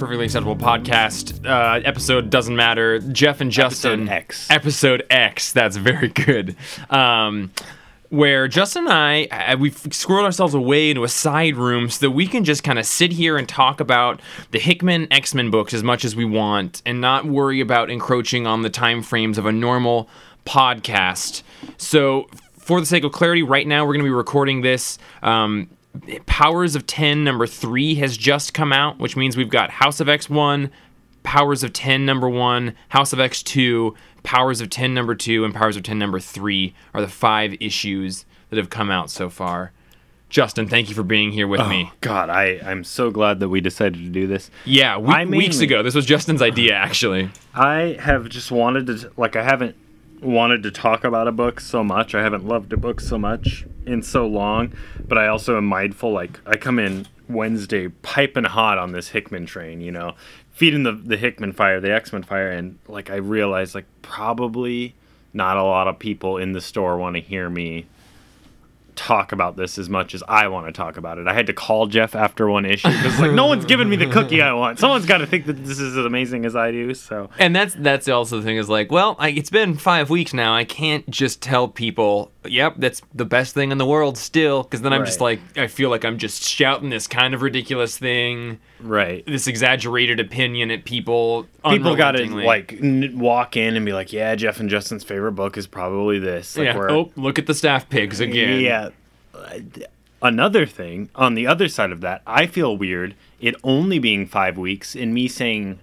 perfectly acceptable podcast. Uh, episode doesn't matter. Jeff and Justin. Episode X. Episode X. That's very good. Um, where Justin and I, we've squirreled ourselves away into a side room so that we can just kind of sit here and talk about the Hickman X Men books as much as we want and not worry about encroaching on the time frames of a normal podcast. So, for the sake of clarity, right now we're going to be recording this. Um, Powers of 10 number 3 has just come out, which means we've got House of X1, Powers of 10 number 1, House of X2, Powers of 10 number 2, and Powers of 10 number 3 are the five issues that have come out so far. Justin, thank you for being here with oh, me. God, I, I'm so glad that we decided to do this. Yeah, we, I weeks ago. This was Justin's idea, actually. I have just wanted to, like, I haven't wanted to talk about a book so much. I haven't loved a book so much in so long, but I also am mindful, like, I come in Wednesday piping hot on this Hickman train, you know, feeding the, the Hickman fire, the X Men fire, and, like, I realize like, probably not a lot of people in the store want to hear me talk about this as much as I want to talk about it. I had to call Jeff after one issue because like no one's giving me the cookie I want. Someone's got to think that this is as amazing as I do. So And that's that's also the thing is like, well, I, it's been five weeks now. I can't just tell people, yep, that's the best thing in the world still, because then I'm just like, I feel like I'm just shouting this kind of ridiculous thing, right, this exaggerated opinion at people. people got to like n- walk in and be like, yeah, Jeff and Justin's favorite book is probably this. Like, yeah. we're- Oh, look at the staff pigs again. Yeah. Another thing, on the other side of that, I feel weird it only being five weeks and me saying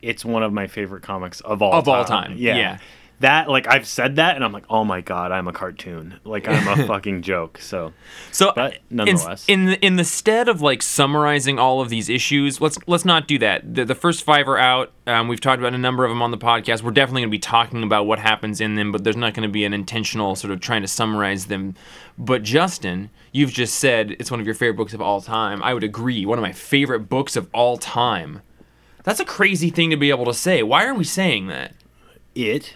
it's one of my favorite comics of all Of time. all time, yeah. That like I've said that and I'm like, oh my god, I'm a cartoon. Like I'm a fucking joke. So So, But in- nonetheless. in the, in the stead of like summarizing all of these issues, let's let's not do that. The, the first five are out. Um, we've talked about a number of them on the podcast. We're definitely going to be talking about what happens in them, but there's not going to be an intentional sort of trying to summarize them. But Justin, you've just said it's one of your favorite books of all time. I would agree. One of my favorite books of all time. That's a crazy thing to be able to say. Why are we saying that? it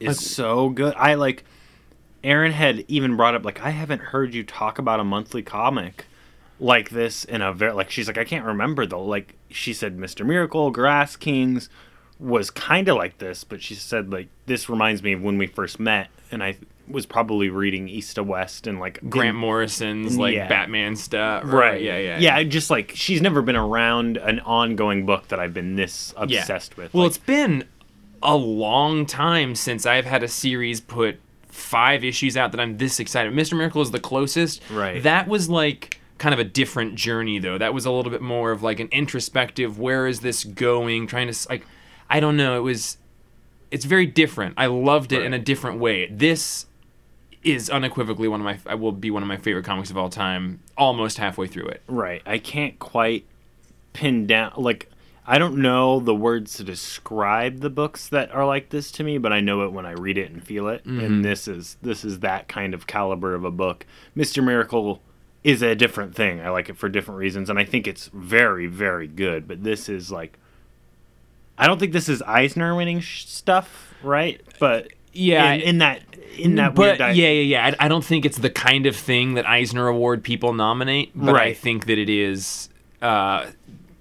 is so good. I like Aaron had even brought up like I haven't heard you talk about a monthly comic like this in a very like she's like I can't remember though. Like she said Mr. Miracle, Grass Kings was kind of like this, but she said like this reminds me of when we first met and I was probably reading East of West and like Grant Morrison's like Yeah. Batman stuff. Right. Yeah, yeah. Yeah, just like she's never been around an ongoing book that I've been this Yeah. obsessed with. Well, Like, it's been a long time since I've had a series put five issues out that I'm this excited. Mr. Miracle is the closest. Right. That was like kind of a different journey though. That was a little bit more of like an introspective where is this going trying to like I don't know, it was it's very different. I loved it in a different way. This is unequivocally one of my I will be one of my favorite comics of all time almost halfway through it. Right. I can't quite pin down like I don't know the words to describe the books that are like this to me, but I know it when I read it and feel it. And this is this is that kind of caliber of a book. Mr. Miracle is a different thing. I like it for different reasons and I think it's very very good, but this is like I don't think this is Eisner winning sh- stuff, right? But Yeah, in, in that in that but di- yeah, yeah, yeah. I, I don't think it's the kind of thing that Eisner Award people nominate, but I think that it is, uh,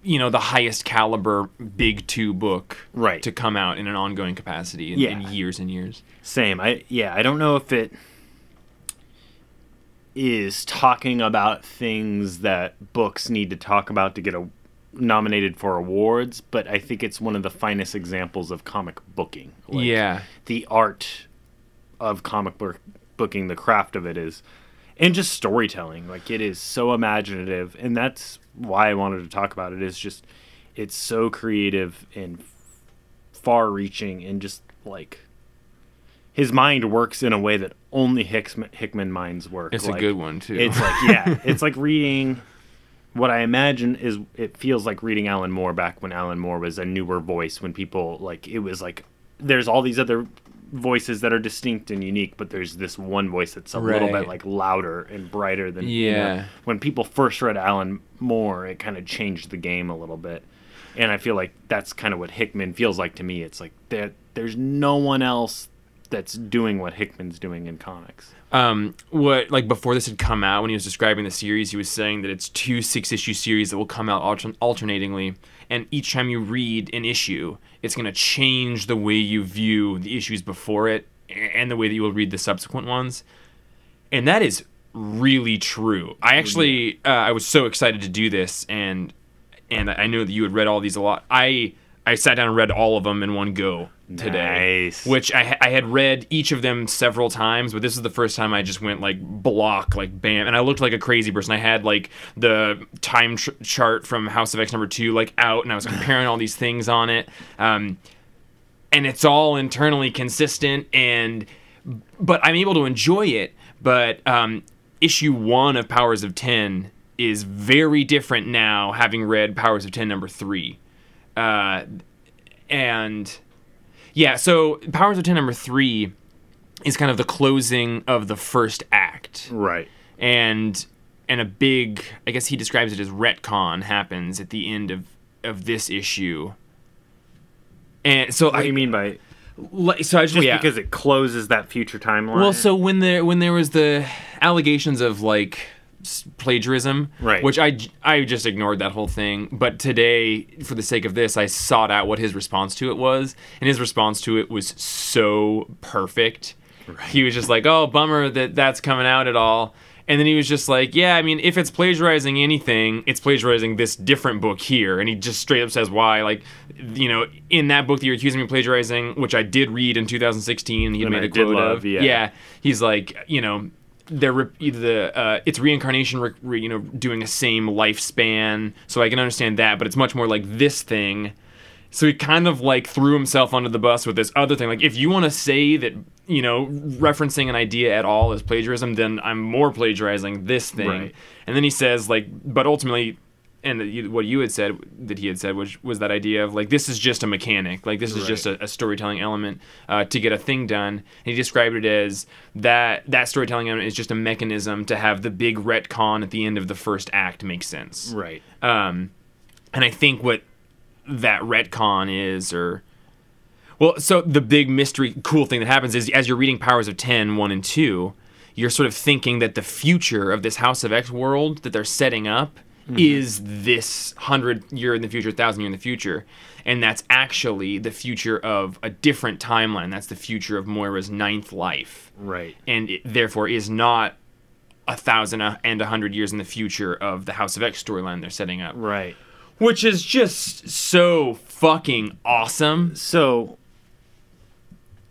you know, the highest caliber big two book Right. to come out in an ongoing capacity in, Yeah. in years and years. Same. I yeah, I don't know if it is talking about things that books need to talk about to get a, nominated for awards, but I think it's one of the finest examples of comic booking. Like, yeah, The art of comic book booking, the craft of it is and just storytelling. Like it is so imaginative and that's why I wanted to talk about it is just it's so creative and far reaching and just like his mind works in a way that only Hickman, Hickman minds work. it's Like, a good one too. It's like yeah, it's like reading. What I imagine is it feels like reading Alan Moore back when Alan Moore was a newer voice. When people like it was like there's all these other voices that are distinct and unique, but there's this one voice that's a little bit like louder and brighter than you know, Yeah. when people first read Alan Moore, it kind of changed the game a little bit. And I feel like that's kind of what Hickman feels like to me. It's like that there's no one else that's doing what Hickman's doing in comics. um, what like before this had come out when he was describing the series he was saying that it's two six issue series that will come out alter- alternatingly and each time you read an issue it's going to change the way you view the issues before it and the way that you will read the subsequent ones. And that is really true. I actually uh, i was so excited to do this and and i know that you had read all these a lot. I i sat down and read all of them in one go today Nice. which I, I had read each of them several times but this is the first time i just went like block like bam and i looked like a crazy person i had like the time tr- chart from house of x number two like out and i was comparing all these things on it um, and it's all internally consistent and but i'm able to enjoy it but um, issue one of powers of 10 is very different now having read powers of 10 number three uh, and yeah so powers of 10 number three is kind of the closing of the first act Right. and and a big i guess he describes it as retcon happens at the end of of this issue and so What I, do you mean by like, so I just, just yeah. because it closes that future timeline? Well, so when there when there was the allegations of like plagiarism, Right. Which I I just ignored that whole thing. But today, for the sake of this, I sought out what his response to it was, and his response to it was so perfect. Right. He was just like, "Oh, bummer that that's coming out at all." And then he was just like, "Yeah, I mean, if it's plagiarizing anything, it's plagiarizing this different book here." And he just straight up says why, like, you know, in that book that you're accusing me of plagiarizing, which I did read in 2016, he made I a quote love, of, yeah. yeah, he's like, you know, they're re- either the uh, it's reincarnation, re- re- you know, doing a same lifespan, so I can understand that, but it's much more like this thing. So he kind of like threw himself under the bus with this other thing. Like, if you want to say that, you know, referencing an idea at all is plagiarism, then I'm more plagiarizing this thing. Right. And then he says, like, but ultimately, and what you had said that he had said was was that idea of like this is just a mechanic, like this is Right. just a, a storytelling element uh, to get a thing done. And he described it as that that storytelling element is just a mechanism to have the big retcon at the end of the first act make sense. right. Um, and I think what that retcon is, or well, so the big mystery, cool thing that happens is as you're reading Powers of 10, 1 and 2, you're sort of thinking that the future of this House of X world that they're setting up Mm-hmm. is this hundred year in the future, thousand year in the future. And that's actually the future of a different timeline. That's the future of Moira's ninth life Right. and it therefore is not a thousand uh, and a hundred years in the future of the House of X storyline they're setting up, Right. which is just so fucking awesome. So,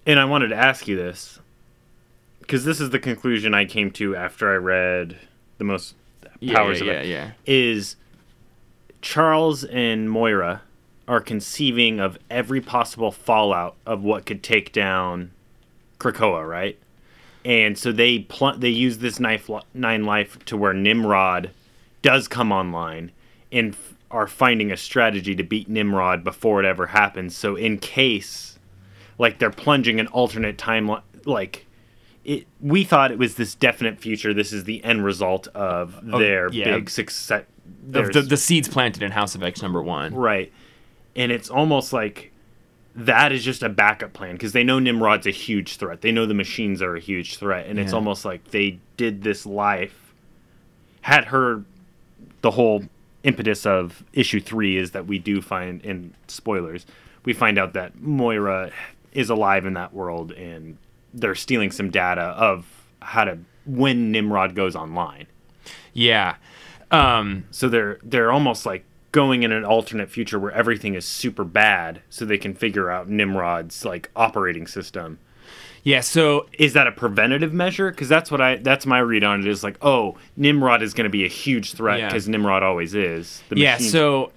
and I wanted to ask you this because this is the conclusion I came to after I read the most powers yeah, of yeah, it. yeah. Is Charles and Moira are conceiving of every possible fallout of what could take down Krakoa, right? And so they pl- they use this knife li- nine life to where Nimrod does come online and f- are finding a strategy to beat Nimrod before it ever happens. So in case like they're plunging an alternate timeline like it, we thought it was this definite future. This is the end result of oh, their yeah. big success. The, the, the seeds planted in House of X number one. Right. And it's almost like that is just a backup plan because they know Nimrod's a huge threat. They know the machines are a huge threat. And it's almost like they did this life, had her, the whole impetus of issue three is that we do find, in spoilers, we find out that Moira is alive in that world and they're stealing some data of how to, when Nimrod goes online. Yeah. Um, So they're they're almost like going in an alternate future where everything is super bad, so they can figure out Nimrod's like operating system. yeah. So Is that a preventative measure? Because that's what I that's my read on it. Is like, oh, Nimrod is going to be a huge threat Yeah. because Nimrod always is. The yeah. So,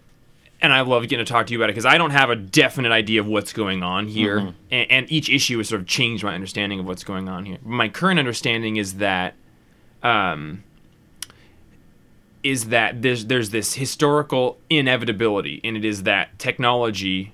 and I love getting to talk to you about it because I don't have a definite idea of what's going on here, Mm-hmm. and, and each issue has sort of changed my understanding of what's going on here. My current understanding is that, um, is that there's there's this historical inevitability, and it is that technology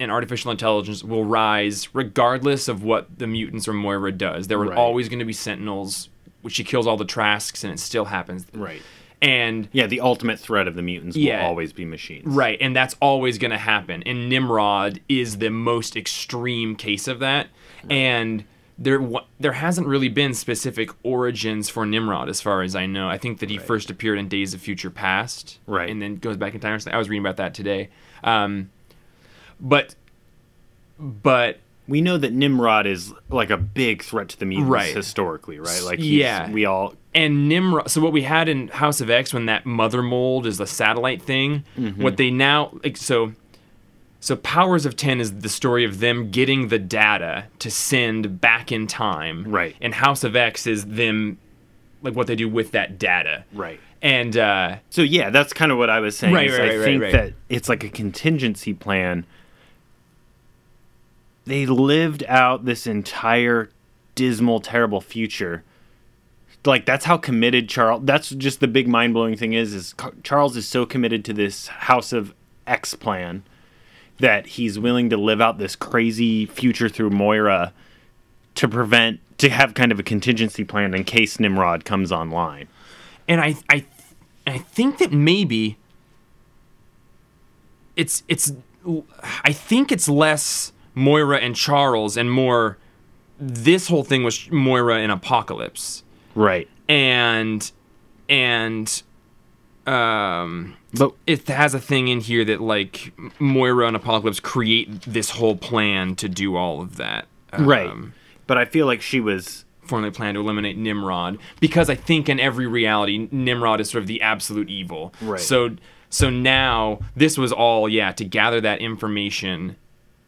and artificial intelligence will rise regardless of what the mutants or Moira does. There are Right. always going to be sentinels, which she kills all the Trasks, and it still happens. right. And Yeah, the ultimate threat of the mutants Yeah. will always be machines. Right, and that's always going to happen. And Nimrod is the most extreme case of that. And there there hasn't really been specific origins for Nimrod as far as I know. I think that he first appeared in Days of Future Past, Right. and then goes back in time. I was reading about that today, um, but but We know that Nimrod is like a big threat to the mutants Right. historically, right? Like, Yeah. we all and Nimrod. So what we had in House of X when that mother mold is the satellite thing. Mm-hmm. What they now like so. So Powers of Ten is the story of them getting the data to send back in time. Right. And House of X is them, like what they do with that data. right. And uh, So yeah, that's kind of what I was saying. Right, right, I right, think right. that it's like a contingency plan. They lived out this entire dismal, terrible future. Like that's how committed Charles. That's just the big mind blowing thing is is Charles is so committed to this House of X plan that he's willing to live out this crazy future through Moira to prevent to have kind of a contingency plan in case Nimrod comes online. and I I I think that maybe it's it's I think it's less Moira and Charles and more this whole thing was Moira and Apocalypse Right. and and um But it has a thing in here that like Moira and Apocalypse create this whole plan to do all of that. right. Um, But I feel like she was formally planned to eliminate Nimrod because I think in every reality Nimrod is sort of the absolute evil. Right. So so now this was all yeah to gather that information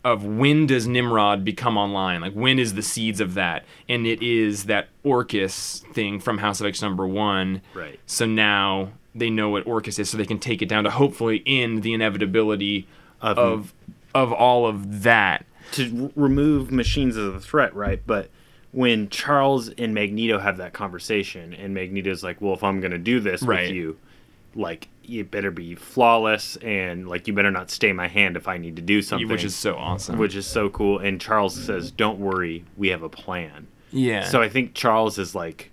of when does Nimrod become online? Like when is the seeds of that? And it is that Orchis thing from House of X number 1. Right. So now they know what Orchis is so they can take it down to hopefully end the inevitability Of- of of all of that. to r- remove machines as a threat, right? But when Charles and Magneto have that conversation, and Magneto's like, "Well, if I'm gonna do this Right. with you, like you better be flawless, and like you better not stay my hand if I need to do something." Which is so awesome. which is so cool. And Charles says, "Don't worry, we have a plan." yeah. So I think Charles is like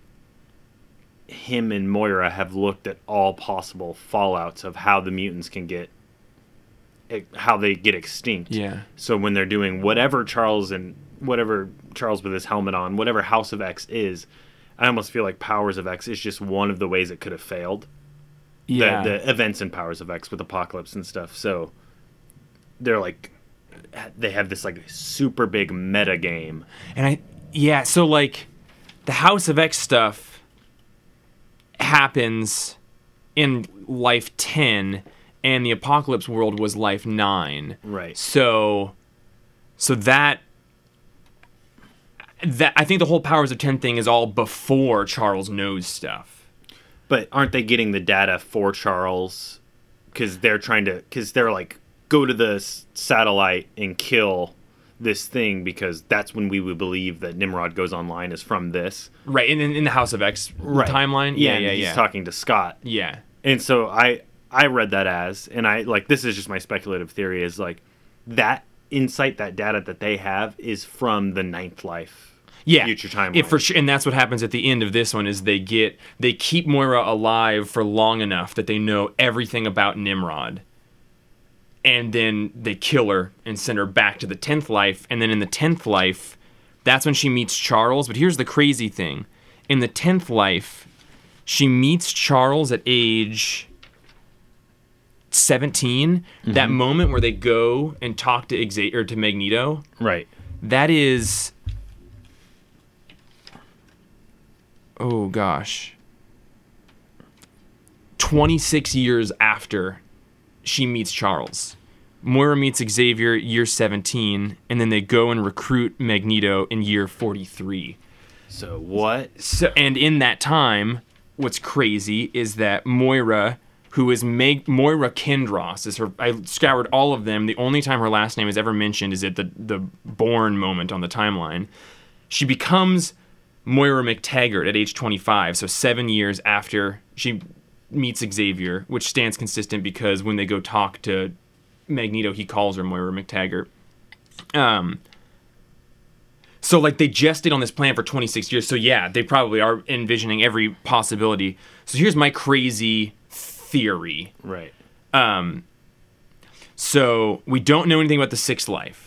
him and Moira have looked at all possible fallouts of how the mutants can get eh, how they get extinct. yeah. So when they're doing whatever Charles and whatever Charles with his helmet on, whatever House of X is, I almost feel like Powers of X is just one of the ways it could have failed. The, Yeah. the events and Powers of X with Apocalypse and stuff. So they're like they have this like super big meta game. And I, yeah, so like the House of X stuff happens in life 10, and the Apocalypse world was life 9. Right. So, so that. That I think the whole powers of ten thing is all before Charles knows stuff. But aren't they getting the data for Charles? Because they're trying to. Because they're like, go to the s- satellite and kill this thing because that's when we would believe that Nimrod goes online is from this. Right, in, in, the House of X timeline. Yeah, and yeah, he's yeah. talking to Scott, yeah. and so I I read that as, and I like this is just my speculative theory is like that insight, that data that they have is from the ninth life. Yeah, future timeline. It for sure, and that's what happens at the end of this one is they get they keep Moira alive for long enough that they know everything about Nimrod, and then they kill her and send her back to the tenth life, and then in the tenth life, that's when she meets Charles. But here's the crazy thing: in the tenth life, she meets Charles at age. 17 that mm-hmm. moment where they go and talk to Xavier to Magneto Right. that is. Oh gosh. 26 years after she meets Charles. Moira meets Xavier year 17, and then they go and recruit Magneto in year 43. So what? So, and in that time, what's crazy is that Moira, who is Meg, Moira Kinross, is her. I scoured all of them. The only time her last name is ever mentioned is at the the born moment on the timeline. She becomes Moira McTaggart at age 25, so seven years after she meets Xavier, which stands consistent because when they go talk to Magneto, he calls her Moira McTaggart. Um, so like they gested on this plan for 26 years. So yeah, they probably are envisioning every possibility. So here's my crazy theory. Right. So we don't know anything about the sixth life.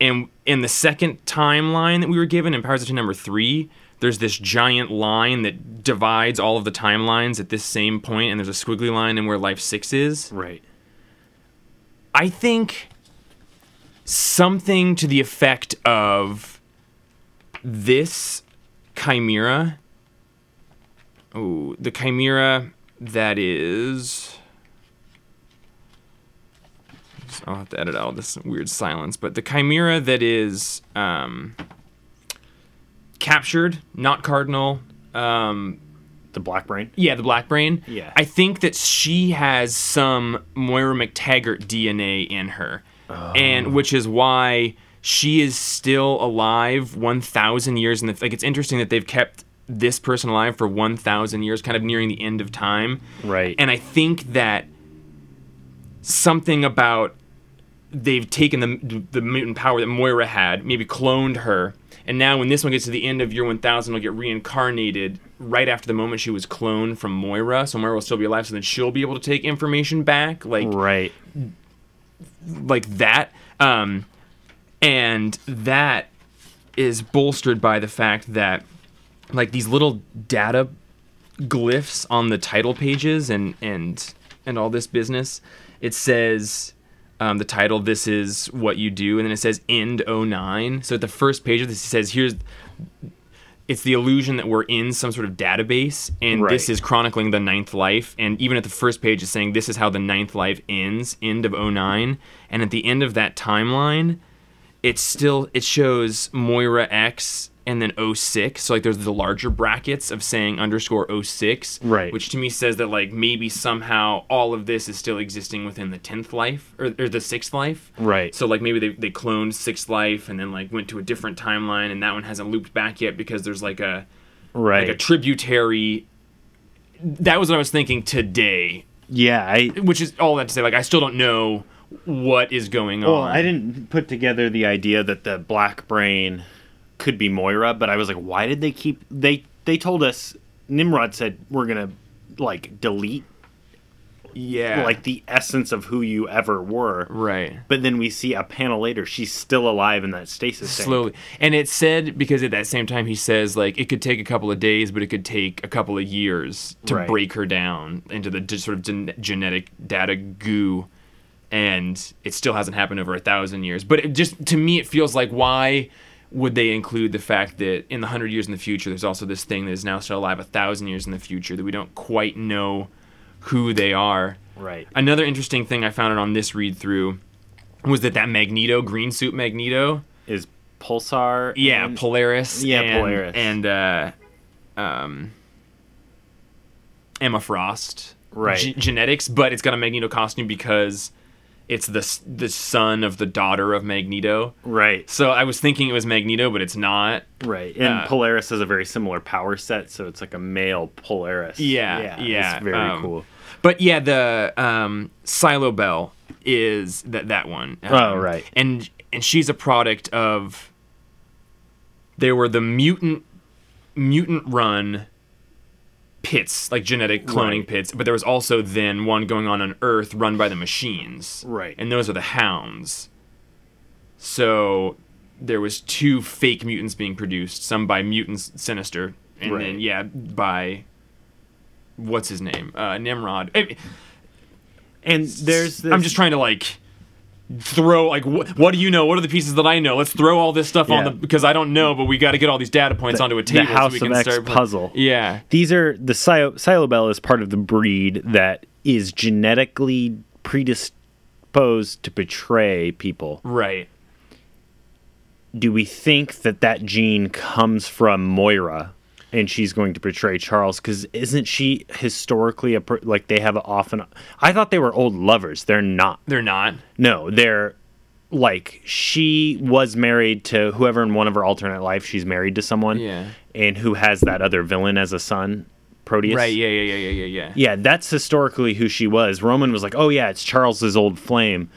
And in the second timeline that we were given in Powers of Ten number three, there's this giant line that divides all of the timelines at this same point, and there's a squiggly line in where Life Six is. Right. I think something to the effect of this chimera. Oh, the chimera that is. I'll have to edit out this weird silence, but the chimera that is um, captured, not cardinal. Um, The black brain. yeah, the black brain. Yeah. I think that she has some Moira McTaggart DNA in her. And which is why she is still alive 1,000 years And. Like, it's interesting that they've kept this person alive for 1,000 years, kind of nearing the end of time. Right. And I think that something about they've taken the the mutant power that Moira had, maybe cloned her, and now when this one gets to the end of year 1000, it'll get reincarnated right after the moment she was cloned from Moira. So Moira will still be alive, so then she'll be able to take information back, like right. like that. Um, and that is bolstered by the fact that like these little data glyphs on the title pages and and and all this business it says um, the title this is what you do and then it says end 09 so at the first page of this it says here's it's the illusion that we're in some sort of database and this is chronicling the ninth life and even at the first page it's saying this is how the ninth life ends end of 09 and at the end of that timeline it's still it shows moira x and then 06 so like there's the larger brackets of saying underscore 06 Right. which to me says that like maybe somehow all of this is still existing within the 10th life or, or the sixth life Right. so like maybe they, they cloned Sixth Life and then like went to a different timeline and that one hasn't looped back yet because there's like a right. like a tributary. That was what I was thinking today, yeah. I. which is all that to say. Like I still don't know what is going on. Well, I didn't put together the idea that the black brain could be Moira, but I was like, why did they keep they they told us Nimrod said we're gonna like delete Yeah. like the essence of who you ever were. right. But then we see a panel later, she's still alive in that stasis tank. Slowly, and it said because at that same time he says like it could take a couple of days, but it could take a couple of years to Right. break her down into the sort of gen- genetic data goo, and it still hasn't happened over a thousand years. But it just to me, it feels like why would they include the fact that in the hundred years in the future, there's also this thing that is now still alive a thousand years in the future that we don't quite know who they are. Right. Another interesting thing I found it on this read through was that that Magneto, green suit Magneto, Is Pulsar yeah, Polaris. Yeah, and, Polaris. And uh, um, Emma Frost. Right. G- genetics, but it's got a Magneto costume because it's the the son of the daughter of Magneto. Right. So I was thinking it was Magneto, but it's not. Right. And Uh, Polaris has a very similar power set, so it's like a male Polaris. Yeah, yeah, It's very um, cool. But yeah, the um, Cylobel is that that one. Um, Oh, right. And and she's a product of. There were the mutant, mutant run. Pits like genetic cloning Right. pits, but there was also then one going on on Earth run by the machines, Right. And those are the Hounds. So there was two fake mutants being produced, some by mutants Sinister, and Right. then yeah by what's his name uh, Nimrod. I- And there's this I'm just trying to like throw like wh- what do you know? What are the pieces that I know? Let's throw all this stuff on the because I don't know, but we got to get all these data points onto a table the House so we of can X start pl- puzzle. Yeah, These are the Silo- Cylobel is part of the breed that is genetically predisposed to betray people. right. Do we think that that gene comes from Moira and she's going to betray Charles cuz isn't she historically a per- like they have often I thought they were old lovers. They're not. They're not. No, they're like she was married to whoever in one of her alternate life she's married to someone Yeah. and who has that other villain as a son, Proteus. Right. Yeah. Yeah. Yeah. Yeah. Yeah. Yeah. Yeah, that's historically who she was. Roman was like, "Oh yeah, it's Charles's old flame."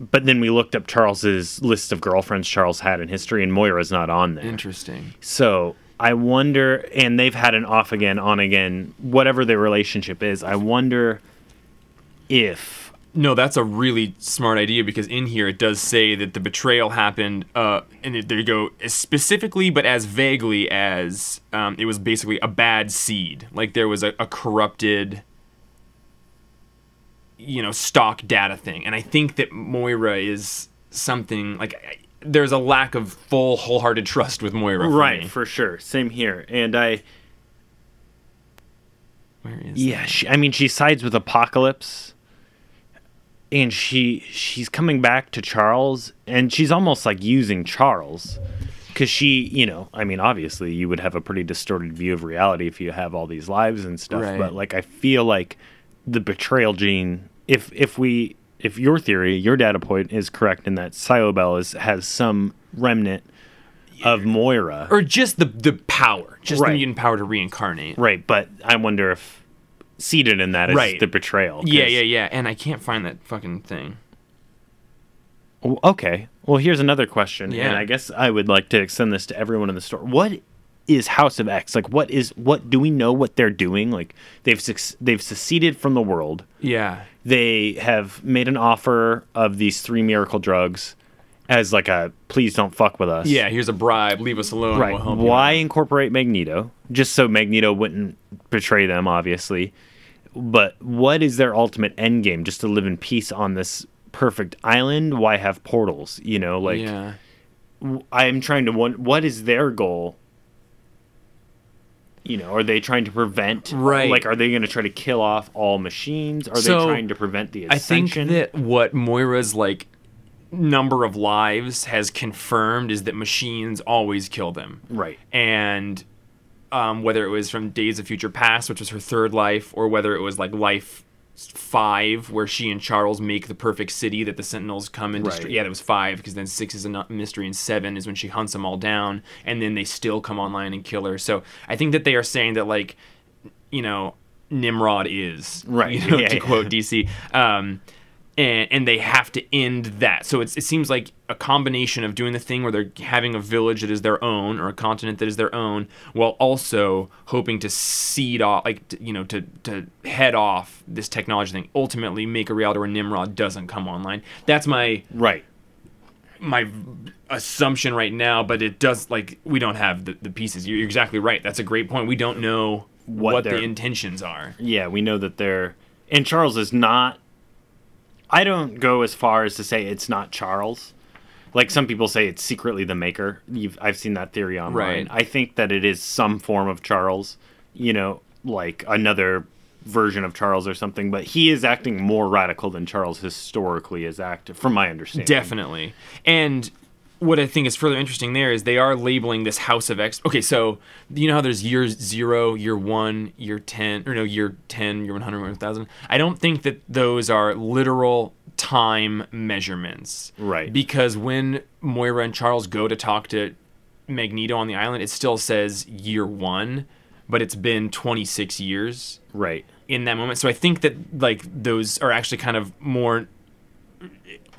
But then we looked up Charles's list of girlfriends Charles had in history, and Moira's not on there. Interesting. So I wonder, and they've had an off again, on again, whatever their relationship is. I wonder if No, that's a really smart idea because in here it does say that the betrayal happened, uh, and there you go, specifically, but as vaguely as um, it was basically a bad seed. Like there was a, a corrupted, you know, stock data thing. And I think that Moira is something like there's a lack of full, wholehearted trust with Moira. For right, me. for sure. Same here. And I, Where is yeah, she, I mean, she sides with Apocalypse, and she she's coming back to Charles, and she's almost like using Charles, because she, you know, I mean, obviously, you would have a pretty distorted view of reality if you have all these lives and stuff. Right. But like, I feel like the betrayal gene, if if we if your theory, your data point is correct in that Cylobel is has some remnant of Moira. or just the the power, just Right. the mutant power to reincarnate. Right, but I wonder if seated in that is Right. the betrayal. Yeah, yeah, yeah. And I can't find that fucking thing. Okay. Well, here's another question, Yeah. and I guess I would like to extend this to everyone in the store. What is House of X? Like, what is what? Do we know what they're doing? Like, they've they've seceded from the world. Yeah. They have made an offer of these three miracle drugs as like a please don't fuck with us. Yeah, here's a bribe. Leave us alone. Right. We'll Why out. incorporate Magneto? Just so Magneto wouldn't betray them, obviously. But what is their ultimate end game? Just to live in peace on this perfect island? Why have portals? You know, like yeah. I'm trying to wonder what is their goal? You know, are they trying to prevent? Right. Like, are they going to try to kill off all machines? Are So, they trying to prevent the I think that what Moira's like number of lives has confirmed is that machines always kill them. right. And um, whether it was from Days of Future Past, which was her third life, or whether it was like life five, where she and Charles make the perfect city that the Sentinels come and destroy. Right. Yeah, that was five, because then six is a mystery, and seven is when she hunts them all down, and then they still come online and kill her. So I think that they are saying that, like, you know, Nimrod is Right, You know, yeah, to yeah. quote DC. Um, and, and they have to end that. So it's, it seems like a combination of doing the thing where they're having a village that is their own or a continent that is their own, while also hoping to seed off, like to, you know, to to head off this technology thing. Ultimately, make a reality where Nimrod doesn't come online. That's my Right. my assumption right now, but it does like we don't have the, the pieces. You're exactly right. That's a great point. We don't know What what, the intentions are. Yeah, we know that they're and Charles is not I don't go as far as to say it's not Charles. Like some people say it's secretly the maker. You've, I've seen that theory online. Right. I think that it is some form of Charles, you know, like another version of Charles or something, but he is acting more radical than Charles historically has acted from my understanding. Definitely. And what I think is further interesting there is they are labeling this House of X. Okay, so you know how there's year zero, year one, year 10, or no, year 10, year 100, 1000? I don't think that those are literal time measurements. Right. Because when Moira and Charles go to talk to Magneto on the island, it still says year one, but it's been 26 years Right. in that moment. So I think that like those are actually kind of more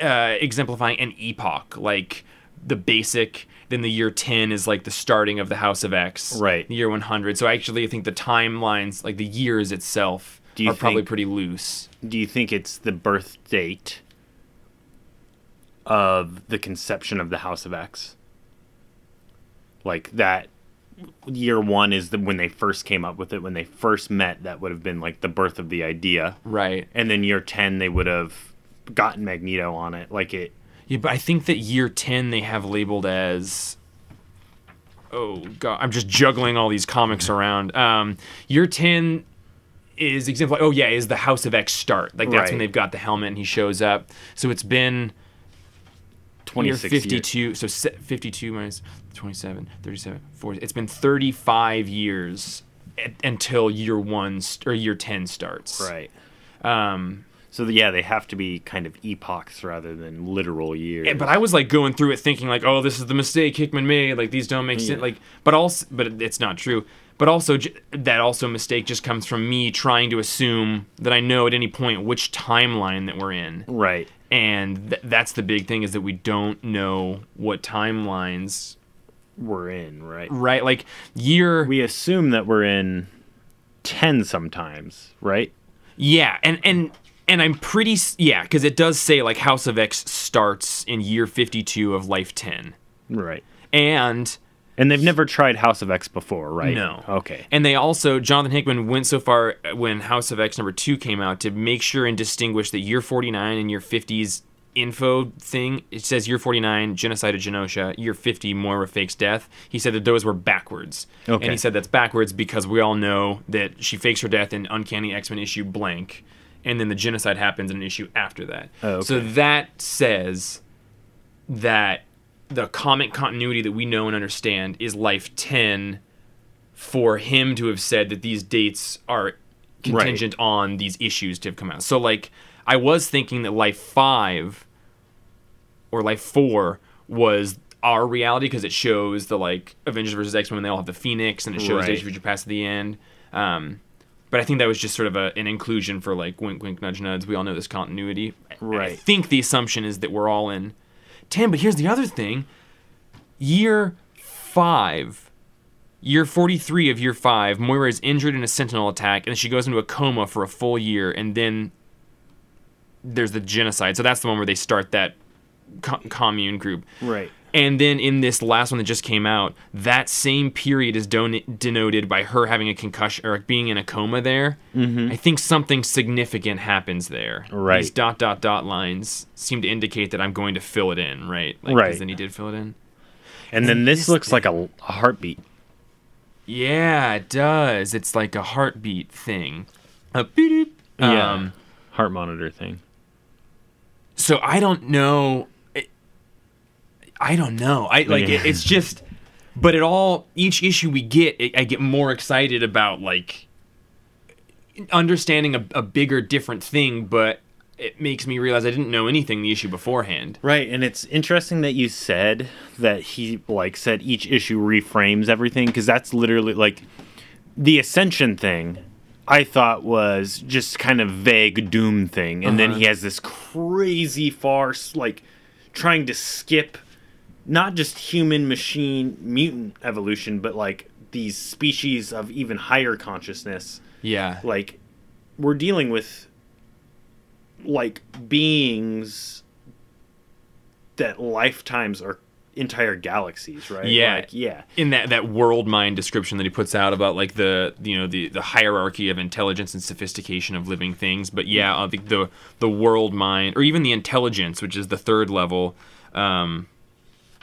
uh, exemplifying an epoch, like the basic. Then the year ten is like the starting of the House of X. Right. The year one hundred. So actually I actually think the timelines, like the years itself, Do you are probably pretty loose. Do you think it's the birth date of the conception of the House of X? Like that year one is the when they first came up with it, when they first met, that would have been like the birth of the idea. Right. And then year ten they would have gotten Magneto on it. Like it Yeah, but I think that year 10 they have labeled as Oh god, I'm just juggling all these comics around. Um year 10 is example oh yeah, is the House of X start. Like that's Right. when they've got the helmet and he shows up. So it's been twenty year six years. 52 so 52 minus 27 37 40 it's been 35 years a- until year 1 st- or year 10 starts. Right. Um So yeah, they have to be kind of epochs rather than literal years. Yeah, but I was like going through it thinking like, oh, this is the mistake Hickman made. Like these don't make sense. Like, but also, but it's not true. But also, j- that also mistake just comes from me trying to assume that I know at any point which timeline that we're in, right. and th- that's the big thing is that we don't know what timelines. We're in, right? Right, like year. We assume that we're in ten sometimes, right? Yeah, and and and I'm pretty yeah, because it does say like House of X starts in year 52 of Life 10, Right. and And they've never tried House of X before, right? No. Okay. And they also, Jonathan Hickman went so far uh, when House of X number two came out to make sure and distinguish that year 49 and year 50's info thing. It says year 49, genocide of Genosha, year 50, Moira fakes death. He said that those were backwards. Okay. And he said that's backwards because we all know that she fakes her death in Uncanny X Men issue blank, and then the genocide happens in an issue after that. Oh, okay. So that says that the comic continuity that we know and understand is life 10 for him to have said that these dates are contingent on these issues to have come out. So like I was thinking that life 5 or life 4 was our reality because it shows the like Avengers versus X-Men when they all have the Phoenix and it shows Right. Days of Future Past at the end. Um but I think that was just sort of a, an inclusion for like wink wink nudge nudge. We all know this continuity. And I think the assumption is that we're all in 10, but here's the other thing. Year 5 Year 43 of year 5, Moira is injured in a sentinel attack and she goes into a coma for a full year and then there's the genocide. So that's the one where they start that co- commune group. Right. And then in this last one that just came out, that same period is don- denoted by her having a concussion or being in a coma there. Mm-hmm. I think something significant happens there. Right. These dot dot dot lines seem to indicate that I'm going to fill it in, right? Like, Right. Then he did fill it in. And then this this looks like a, a heartbeat. Yeah, it does. It's like a heartbeat thing. A beep. Yeah. Um, Heart monitor thing. so I don't know. I don't know. I like Yeah. it, it's just, but it all each issue we get, it, I get more excited about like understanding a, a bigger, different thing. But it makes me realize I didn't know anything the issue beforehand. Right, and it's interesting that you said that he like said each issue reframes everything because that's literally like the ascension thing. I thought was just kind of vague doom thing, and then Uh-huh. he has this crazy farce like trying to skip not just human machine mutant evolution, but like these species of even higher consciousness Yeah. like we're dealing with like beings that lifetimes are entire galaxies, right? Yeah. Like, yeah. in that that world mind description that he puts out about like the you know the the hierarchy of intelligence and sophistication of living things but yeah uh, the, the the world mind or even the intelligence which is the third level um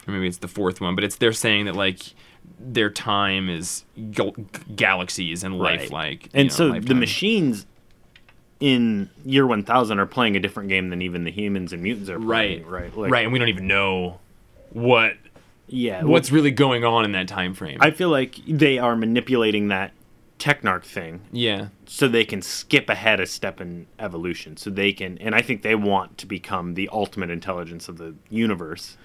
or maybe it's the fourth one but it's they're saying that like their time is gal- galaxies and Right. life like And so the machines in year 1000 are playing a different game than even the humans and mutants are right playing, right? Like, right and we don't even know what Yeah. what's really going on in that time frame I feel like they are manipulating that Technarch thing yeah so they can skip ahead a step in evolution so they can and i think they want to become the ultimate intelligence of the universe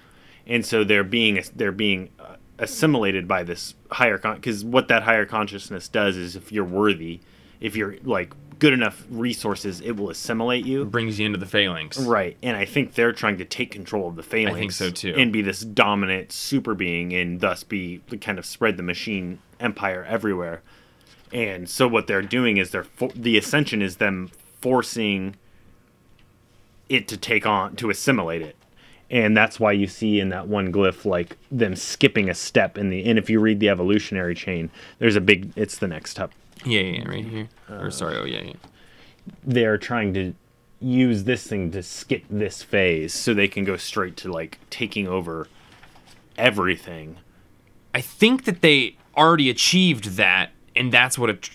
and so they're being they're being uh, assimilated by this higher con because what that higher consciousness does is if you're worthy if you're like good enough resources it will assimilate you. Brings you into the phalanx. Right. And i think they're trying to take control of the phalanx. I think so, too. and be this dominant super being and thus be kind of spread the machine empire everywhere. And so what they're doing is they're for- the ascension is them forcing it to take on to assimilate it and that's why you see in that one glyph like them skipping a step in the and if you read the evolutionary chain there's a big it's the next yeah yeah, yeah right here Uh, or sorry oh yeah yeah they're trying to use this thing to skip this phase so they can go straight to like taking over everything I think that they already achieved that, and that's what it.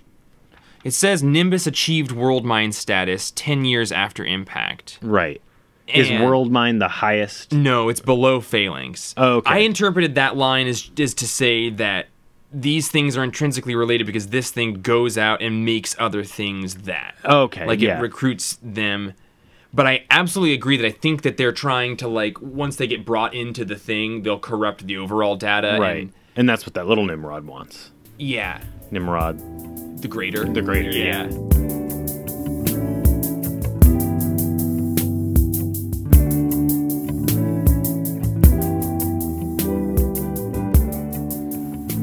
It says Nimbus achieved world mind status 10 years after impact. right is And- world mind the highest? No, it's below phalanx. Oh, okay. I interpreted that line as, as to say that these things are intrinsically related because this thing goes out and makes other things that. okay like yeah. it recruits them. But i absolutely agree that i think that they're trying to like once they get brought into the thing they'll corrupt the overall data right. And and that's what that little nimrod wants. Yeah. Nimrod. The greater. The greater, yeah. yeah.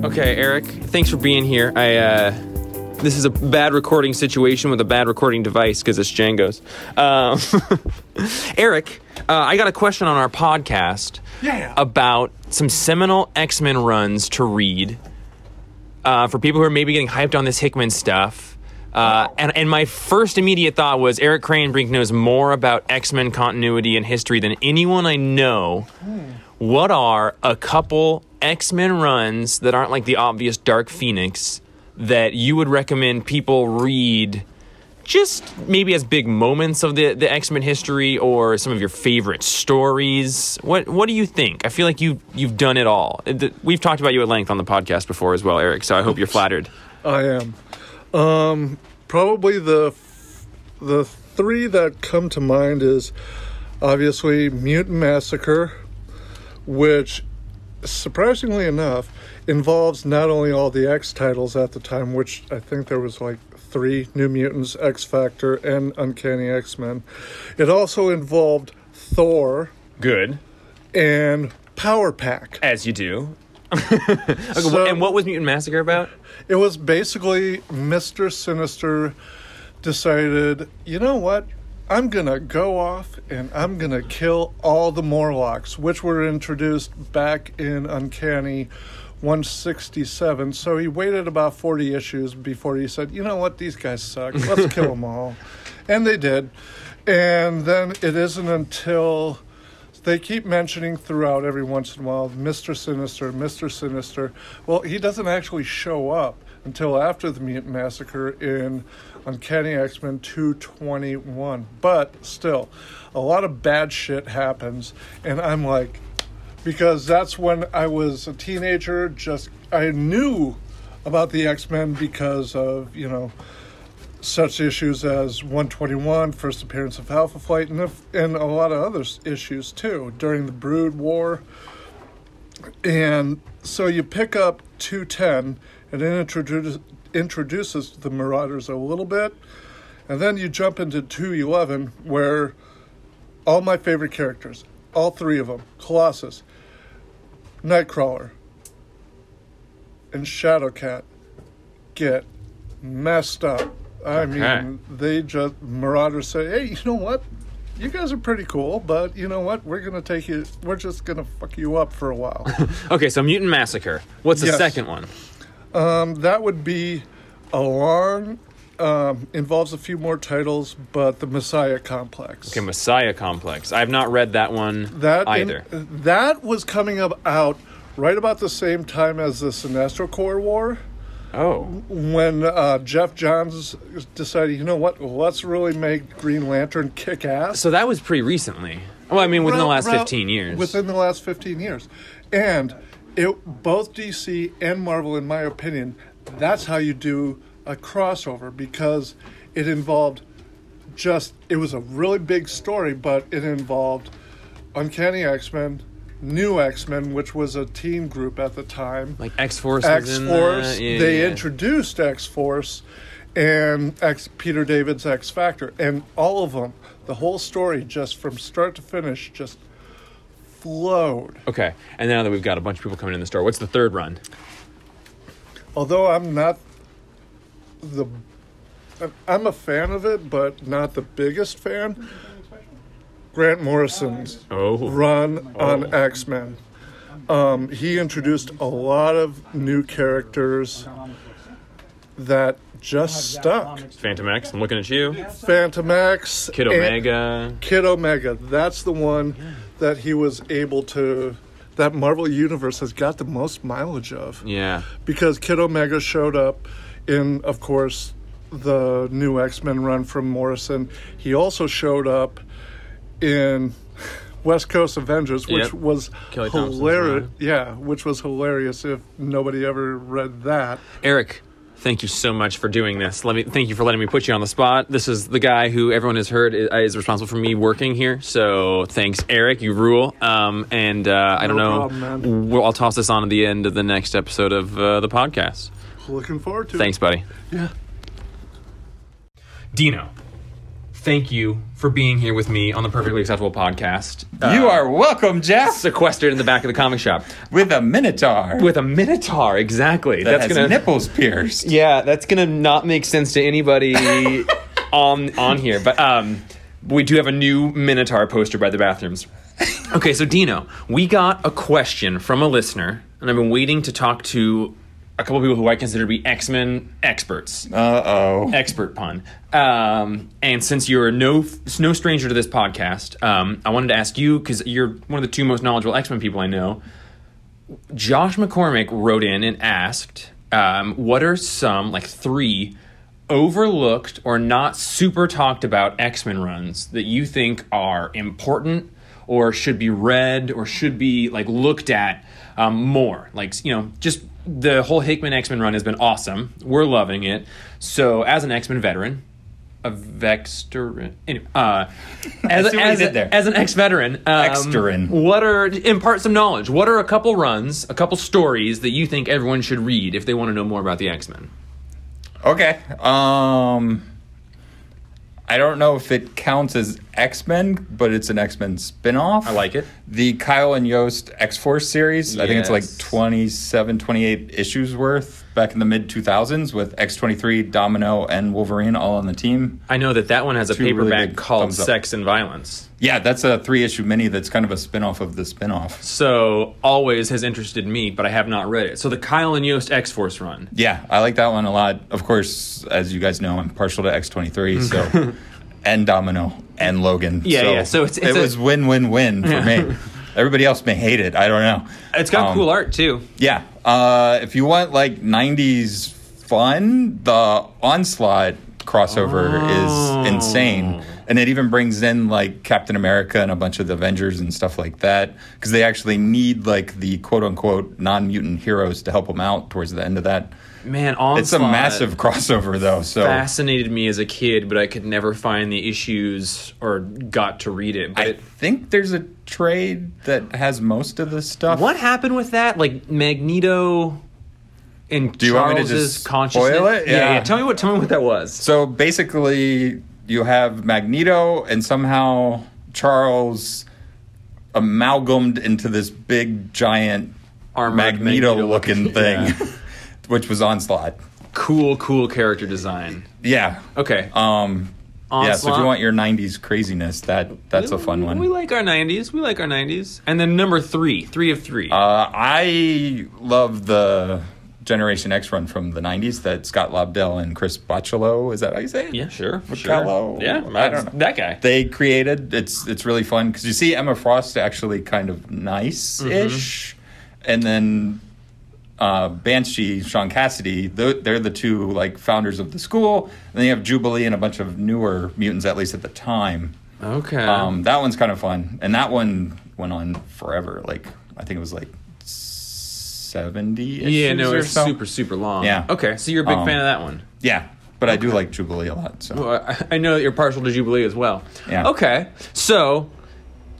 Okay eric thanks for being here i uh this is a bad recording situation with a bad recording device because it's Django's. Um, Eric, uh, I got a question on our podcast Yeah. about some seminal X Men runs to read uh, for people who are maybe getting hyped on this Hickman stuff. Uh, and, and my first immediate thought was Eric Cranbrink knows more about X Men continuity and history than anyone I know. What are a couple X Men runs that aren't like the obvious Dark Phoenix that you would recommend people read? Just maybe as big moments of the, the X Men history or some of your favorite stories. What what do you think? I feel like you you've done it all. We've talked about you at length on the podcast before as well, Eric. So I hope you're flattered. I am. Um, probably the the three that come to mind is obviously Mutant Massacre, which surprisingly enough involves not only all the X titles at the time, which I think there was like three New Mutants, X Factor, and Uncanny X Men. It also involved Thor Good, and Power Pack. as you do. Okay, So- and what was Mutant Massacre about? It was basically Mr. Sinister decided, you know what? I'm going to go off and I'm going to kill all the Morlocks, which were introduced back in Uncanny 167. So he waited about 40 issues before he said, you know what? These guys suck. Let's kill them all. And they did. And then it isn't until they keep mentioning throughout every once in a while Mr. Sinister, Mr. Sinister. Well, he doesn't actually show up until after the Mutant Massacre in Uncanny X Men 221. But still, a lot of bad shit happens, and I'm like, because that's when I was a teenager, just I knew about the X Men because of, you know, such issues as 121, first appearance of Alpha Flight, and, and a lot of other issues too during the Brood War. And so you pick up 210, and it introduces, introduces the Marauders a little bit, and then you jump into 211, where all my favorite characters, all three of them, Colossus, Nightcrawler, and Shadowcat, get messed up. I mean, they just Marauders say, "Hey, you know what? You guys are pretty cool, but you know what? We're gonna take you. We're just gonna fuck you up for a while." Okay, so Mutant Massacre. What's the Yes. second one? Um, that would be a long. Um, involves a few more titles, but the Messiah Complex. Okay, Messiah Complex. I have not read that one that in- either. that was coming up out right about the same time as the Sinestro Corps War. oh, when uh, Geoff Johns decided, you know what, let's really make Green Lantern kick ass. so that was pretty recently. Well, I mean, within the last 15 years. Within the last 15 years. And it both DC and Marvel, in my opinion, that's how you do a crossover because it involved just, it was a really big story, but it involved Uncanny X Men, New X Men, which was a teen group at the time. like X Force. X Force. Yeah, they yeah. introduced X Force and X Peter David's X Factor, and all of them. The whole story, just from start to finish, just flowed. Okay, and now that we've got a bunch of people coming in the store, what's the third run? Although I'm not the, I'm a fan of it, but not the biggest fan. Grant Morrison's Oh, run on Oh. X Men. Um, he introduced a lot of new characters that just stuck. Fantomex. I'm looking at you. Fantomex, Kid Omega. Kid Omega. That's the one that he was able to. That Marvel Universe has got the most mileage of Yeah. because Kid Omega showed up in, of course, the new X Men run from Morrison. He also showed up in West Coast Avengers, which Yep. was hilarious. Yeah, which was hilarious if nobody ever read that. Eric, thank you so much for doing this. Let me thank you for letting me put you on the spot. This is the guy who everyone has heard is, is responsible for me working here. So thanks, Eric. You rule. Um, and uh, I don't No know. problem, man. We'll, I'll toss this on at the end of the next episode of uh, the podcast. Looking forward to it. Thanks, it. buddy. Yeah. Dino, thank you for being here with me on the Perfectly Acceptable podcast. you Uh, are welcome, Jeff, sequestered in the back of the comic shop with a minotaur with a minotaur. Exactly. that That's has gonna nipples pierced. Yeah, that's gonna not make sense to anybody on on here. But um, we do have a new Minotaur poster by the bathrooms. Okay, so Dino, we got a question from a listener, and I've been waiting to talk to a couple people who I consider to be X Men experts. Uh oh. Expert pun. Um, and since you're no no stranger to this podcast, um, I wanted to ask you because you're one of the two most knowledgeable X Men people I know. Josh McCormick wrote in and asked, um, "What are some like three overlooked or not super talked about X Men runs that you think are important or should be read or should be like looked at um, more? Like you know, just the whole Hickman X Men run has been awesome. We're loving it. So as an X Men veteran." A Vexter, anyway, uh, as, see what you as, as an ex-veteran, um, what are impart some knowledge? What are a couple runs, a couple stories that you think everyone should read if they want to know more about the X Men? Okay. Um, I don't know if it counts as X Men, but it's an X Men spin-off. I like it. The Kyle and Yost X Force series. I think it's like Yes. 27, 28 issues worth back in the mid 2000s with X23, Domino, and Wolverine all on the team. I know that that one has a Two really paperback big called. Sex and Violence. Yeah, that's a three issue mini that's kind of a spin-off of the spin-off. So always has interested me, but I have not read it. So the Kyle and Yost X Force run. Yeah, I like that one a lot. Of course, as you guys know, I'm partial to X23, so and Domino and Logan. Yeah, yeah, so it's- it's it a- was win win win for me. Everybody else may hate it. I don't know. It's got Um, cool art too. Yeah. Uh, if you want like '90s fun, the Onslaught crossover Oh. is insane, and it even brings in like Captain America and a bunch of the Avengers and stuff like that because they actually need like the quote unquote non mutant heroes to help them out towards the end of that. Man, Onslaught It's a massive crossover though. So fascinated me as a kid, but I could never find the issues or got to read it. But I it, think there's a trade that has most of the stuff. what happened with that? Like Magneto and Do you want me to Charles's just consciousness. spoil it? Yeah. Yeah. yeah. Tell me what. Tell me what that was. So basically, you have Magneto, and somehow Charles amalgamed into this big, giant Armored Magneto-looking Magneto-looking- thing, which was Onslaught. Cool, cool character design. Yeah. Okay. Um. Yeah. So if you want your '90s craziness, that that's a fun one. We like our '90s. We like our '90s. And then number three, three of three. Uh, I love the Generation X run from the '90s that Scott Lobdell and Chris Bocciolo. Is that how you say it? yeah, sure. Bocciolo? sure. Yeah, I don't know. that guy. they created. It's it's really fun because you see Emma Frost actually kind of nice-ish, and then uh, Banshee, Sean Cassidy. They're, they're the two like founders of the school. And then you have Jubilee and a bunch of newer mutants, at least at the time. okay. Um, that one's kind of fun, and that one went on forever. Like I think it was like seventy. yeah, no, it's so. super, super long. Yeah. Okay, so you're a big Um, fan of that one. Yeah, but I do like Jubilee a lot. So Well, I- I know that you're partial to Jubilee as well. Yeah. Okay, so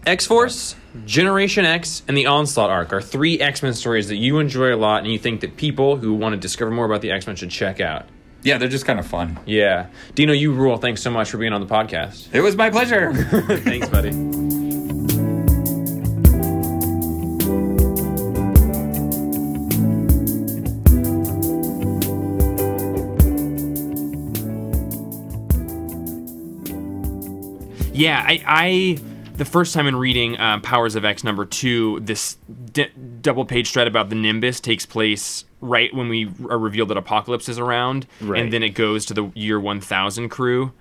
X Force, Generation X, and the Onslaught arc are three X Men stories that you enjoy a lot, and you think that people who want to discover more about the X Men should check out. yeah, they're just kind of fun. Yeah, Dino, you rule. Thanks so much for being on the podcast. It was my pleasure. Thanks, buddy. Yeah, I, I the first time in reading um, Powers of X number two, this d- double page thread about the Nimbus takes place right when we are revealed that Apocalypse is around, Right. and then it goes to the year one thousand crew.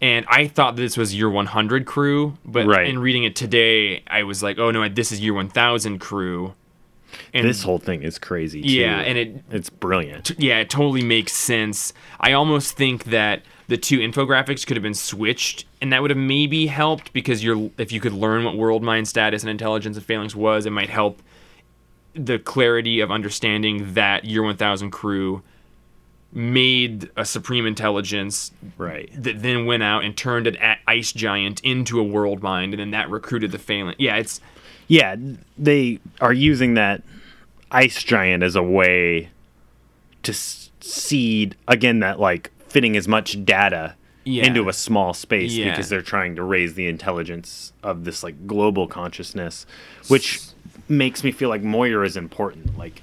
And I thought this was year 100 crew, but Right. in reading it today, I was like, oh no, this is year 1000 crew. And This whole thing is crazy. Too. Yeah, and it- it's brilliant. yeah, it totally makes sense. I almost think that the two infographics could have been switched, and that would have maybe helped because you're if you could learn what world mind status and intelligence and phalanx was, it might help the clarity of understanding that year 1000 crew made a supreme intelligence Right. that then went out and turned an ice giant into a world mind, and then that recruited the phalanx. Yeah, it's Yeah, they are using that ice giant as a way to seed again that like fitting as much data Yeah. into a small space Yeah. because they're trying to raise the intelligence of this like global consciousness, which makes me feel like Moira is important. Like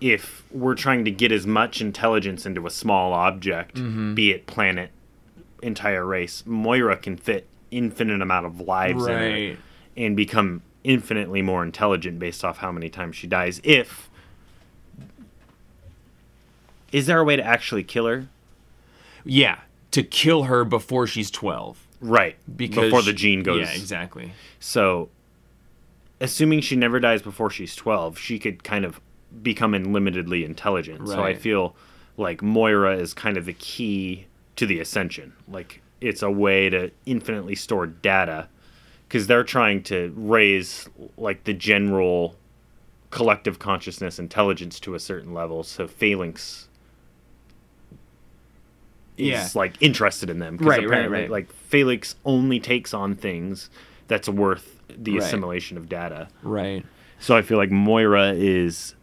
if we're trying to get as much intelligence into a small object, Mm-hmm. be it planet, entire race, Moira can fit infinite amount of lives in it and become infinitely more intelligent based off how many times she dies. If is there a way to actually kill her? Yeah, to kill her before she's 12. Right, Because before the gene goes. Yeah, exactly. So, assuming she never dies before she's 12, she could kind of become unlimitedly intelligent. So I feel like Moira is kind of the key to the ascension. Like, it's a way to infinitely store data because they're trying to raise, like, the general collective consciousness intelligence to a certain level. So Phalanx is, Yeah. like, interested in them. Right, right, apparently, right. Like, Phalanx only takes on things that's worth the Right. assimilation of data. Right. So I feel like Moira is,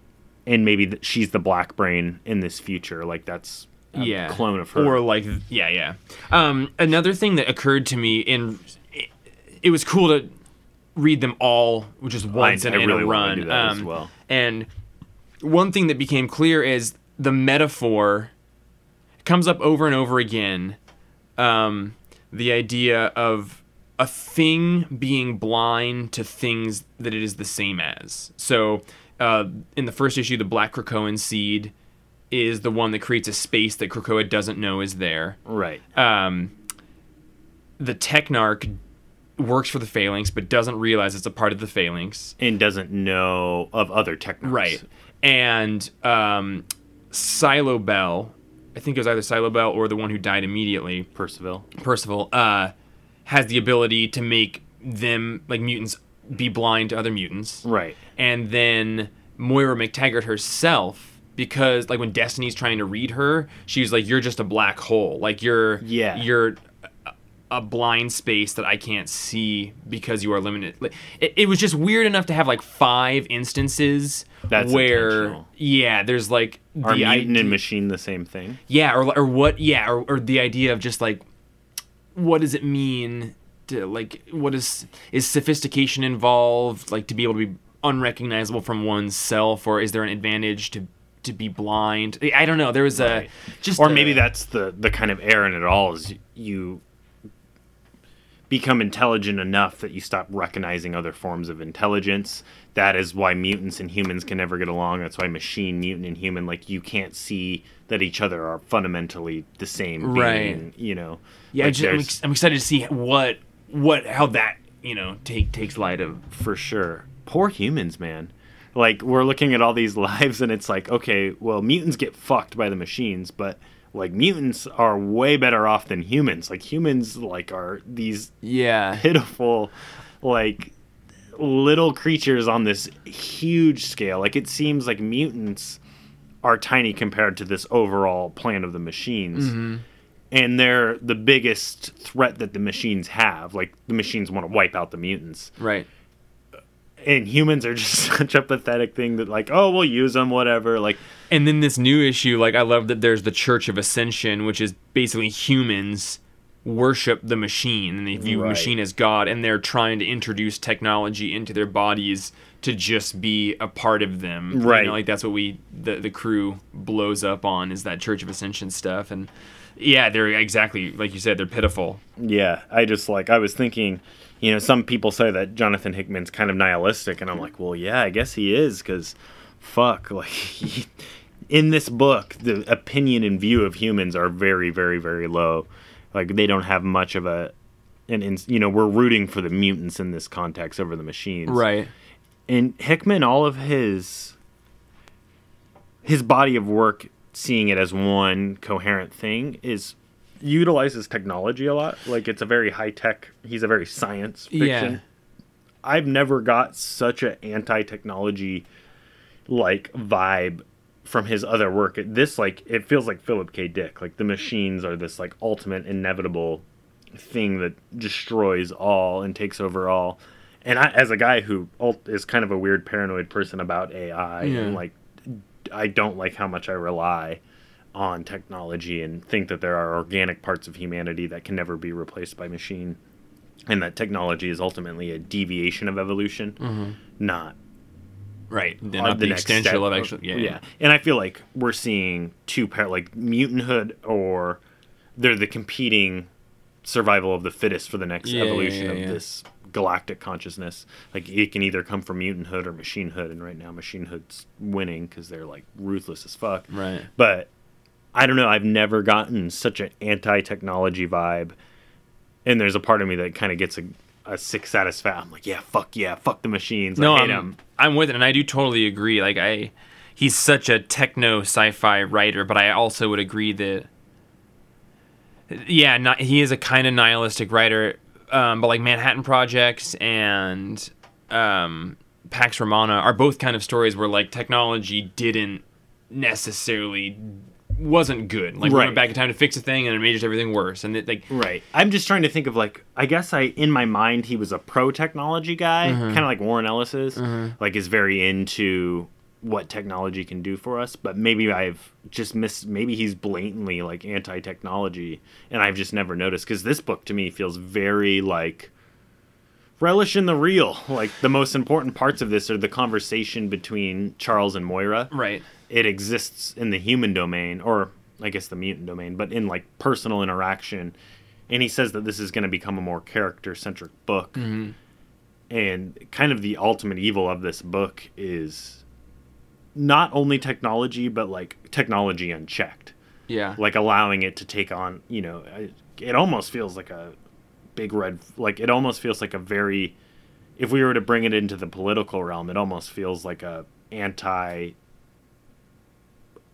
and maybe th- she's the black brain in this future. Like that's a yeah. clone of her. Or like, yeah, yeah. Um, another thing that occurred to me in, it, was cool to read them all just once I in, in really a run. do that as Um, well. And one thing that became clear is the metaphor comes up over and over again. Um, the idea of a thing being blind to things that it is the same as. So, uh, in the first issue, the Black Krakoan seed is the one that creates a space that Krakoa doesn't know is there. right. Um, the Technarch works for the Phalanx, but doesn't realize it's a part of the Phalanx. and doesn't know of other techniques. Right. And um, Cylobel, I think it was either Cylobel or the one who died immediately, Percival. Percival, uh, has the ability to make them, like mutants, be blind to other mutants. Right. And then Moira MacTaggert herself, because like when Destiny's trying to read her, she's like, "You're just a black hole. Like you're, Yeah. you're." A- blind space that I can't see because you are limited. It, it was just weird enough to have like five instances That's where, yeah, there's like Are the mutant idea- and machine the same thing? yeah, or or what? Yeah, or, or the idea of just like, what does it mean to like what is is sophistication involved? Like to be able to be unrecognizable from oneself, or is there an advantage to to be blind? I- don't know. There was a Right. just Or a- maybe that's the the kind of error in it all is you become intelligent enough that you stop recognizing other forms of intelligence. That is why mutants and humans can never get along. That's why machine, mutant, and human like you can't see that each other are fundamentally the same Right. being. You know. yeah. Like, just, I'm, ex- I'm excited to see what what how that you know take takes light of. for sure. Poor humans, man. Like we're looking at all these lives and it's like, okay, well mutants get fucked by the machines, but like mutants are way better off than humans. Like humans like are these Yeah. pitiful like little creatures on this huge scale. Like it seems like mutants are tiny compared to this overall plan of the machines. Mm-hmm. And they're the biggest threat that the machines have. Like the machines want to wipe out the mutants Right. And humans are just such a pathetic thing that like oh we'll use them whatever like And then this new issue, like I love that there's the Church of Ascension, which is basically humans worship the machine and they view Right. machine as God, and they're trying to introduce technology into their bodies to just be a part of them. You Right. know, like that's what we the the crew blows up on is that Church of Ascension stuff, and yeah, they're exactly like you said, they're pitiful. yeah i just like i was thinking you know some people say that jonathan hickman's kind of nihilistic and i'm like well yeah i guess he is because fuck like he, in this book the opinion and view of humans are very very very low like they don't have much of a and, and you know we're rooting for the mutants in this context over the machines Right. and Hickman, all of his his body of work, seeing it as one coherent thing, is utilizes technology a lot. Like it's a very high tech. He's a very science fiction. Yeah. I've never got such an anti technology like vibe from his other work. This like it feels like Philip K. Dick. Like the machines are this like ultimate inevitable thing that destroys all and takes over all. And I, as a guy who is kind of a weird paranoid person about AI Yeah. and like I don't like how much I rely on technology and think that there are organic parts of humanity that can never be replaced by machine and that technology is ultimately a deviation of evolution not Right. Uh, not the, next extension of actually. Yeah. yeah. and i feel like we're seeing two pair like mutanthood or they're the competing survival of the fittest for the next Yeah, yeah, evolution yeah, of this galactic consciousness like it can either come from mutanthood or machinehood and right now machinehood's winning because they're like ruthless as fuck Right. but I don't know. I've never gotten such an anti-technology vibe, and there's a part of me that kind of gets a, a sick satisfaction. I'm like, yeah, fuck yeah, fuck the machines. No, I hate I'm, 'em. I'm with it, and I do totally agree. Like I, he's such a techno sci-fi writer, but I also would agree that, yeah, not, he is a kind of nihilistic writer. Um, but like Manhattan Projects and um, Pax Romana are both kind of stories where like technology didn't necessarily wasn't good. Like we Right. went back in time to fix a thing, and it made just everything worse. And it, like Right. I'm just trying to think of like I guess I in my mind he was a pro technology guy, Mm-hmm. kind of like Warren Ellis is. Like is very into what technology can do for us, but maybe I've just missed maybe he's blatantly like anti-technology and I've just never noticed cuz this book to me feels very like relish in the real. Like the most important parts of this are the conversation between Charles and Moira right. it exists in the human domain or i guess the mutant domain but in like personal interaction and he says that this is going to become a more character centric book mm-hmm. and kind of the ultimate evil of this book is not only technology but like technology unchecked Yeah. like allowing it to take on you know it- almost feels like a big red like it almost feels like a very if we were to bring it into the political realm it almost feels like a anti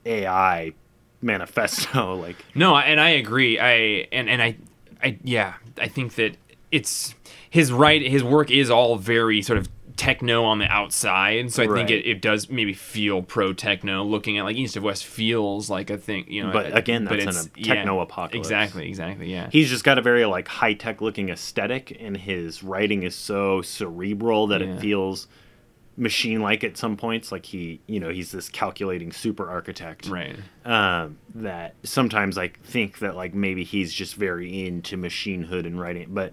ai manifesto like No, and I agree. I and and I, I yeah, I think that it's his right. His work is all very sort of techno on the outside, so I think it, it does maybe feel pro techno. Looking at like East of West feels like a thing, you know. But again, that's it's- in a techno-apocalypse. Exactly, exactly. Yeah. he's just got a very like high tech looking aesthetic and his writing is so cerebral that Yeah. it feels machine like at some points like he you know he's this calculating super architect right. um, that sometimes I think that like maybe he's just very into machinehood and writing. But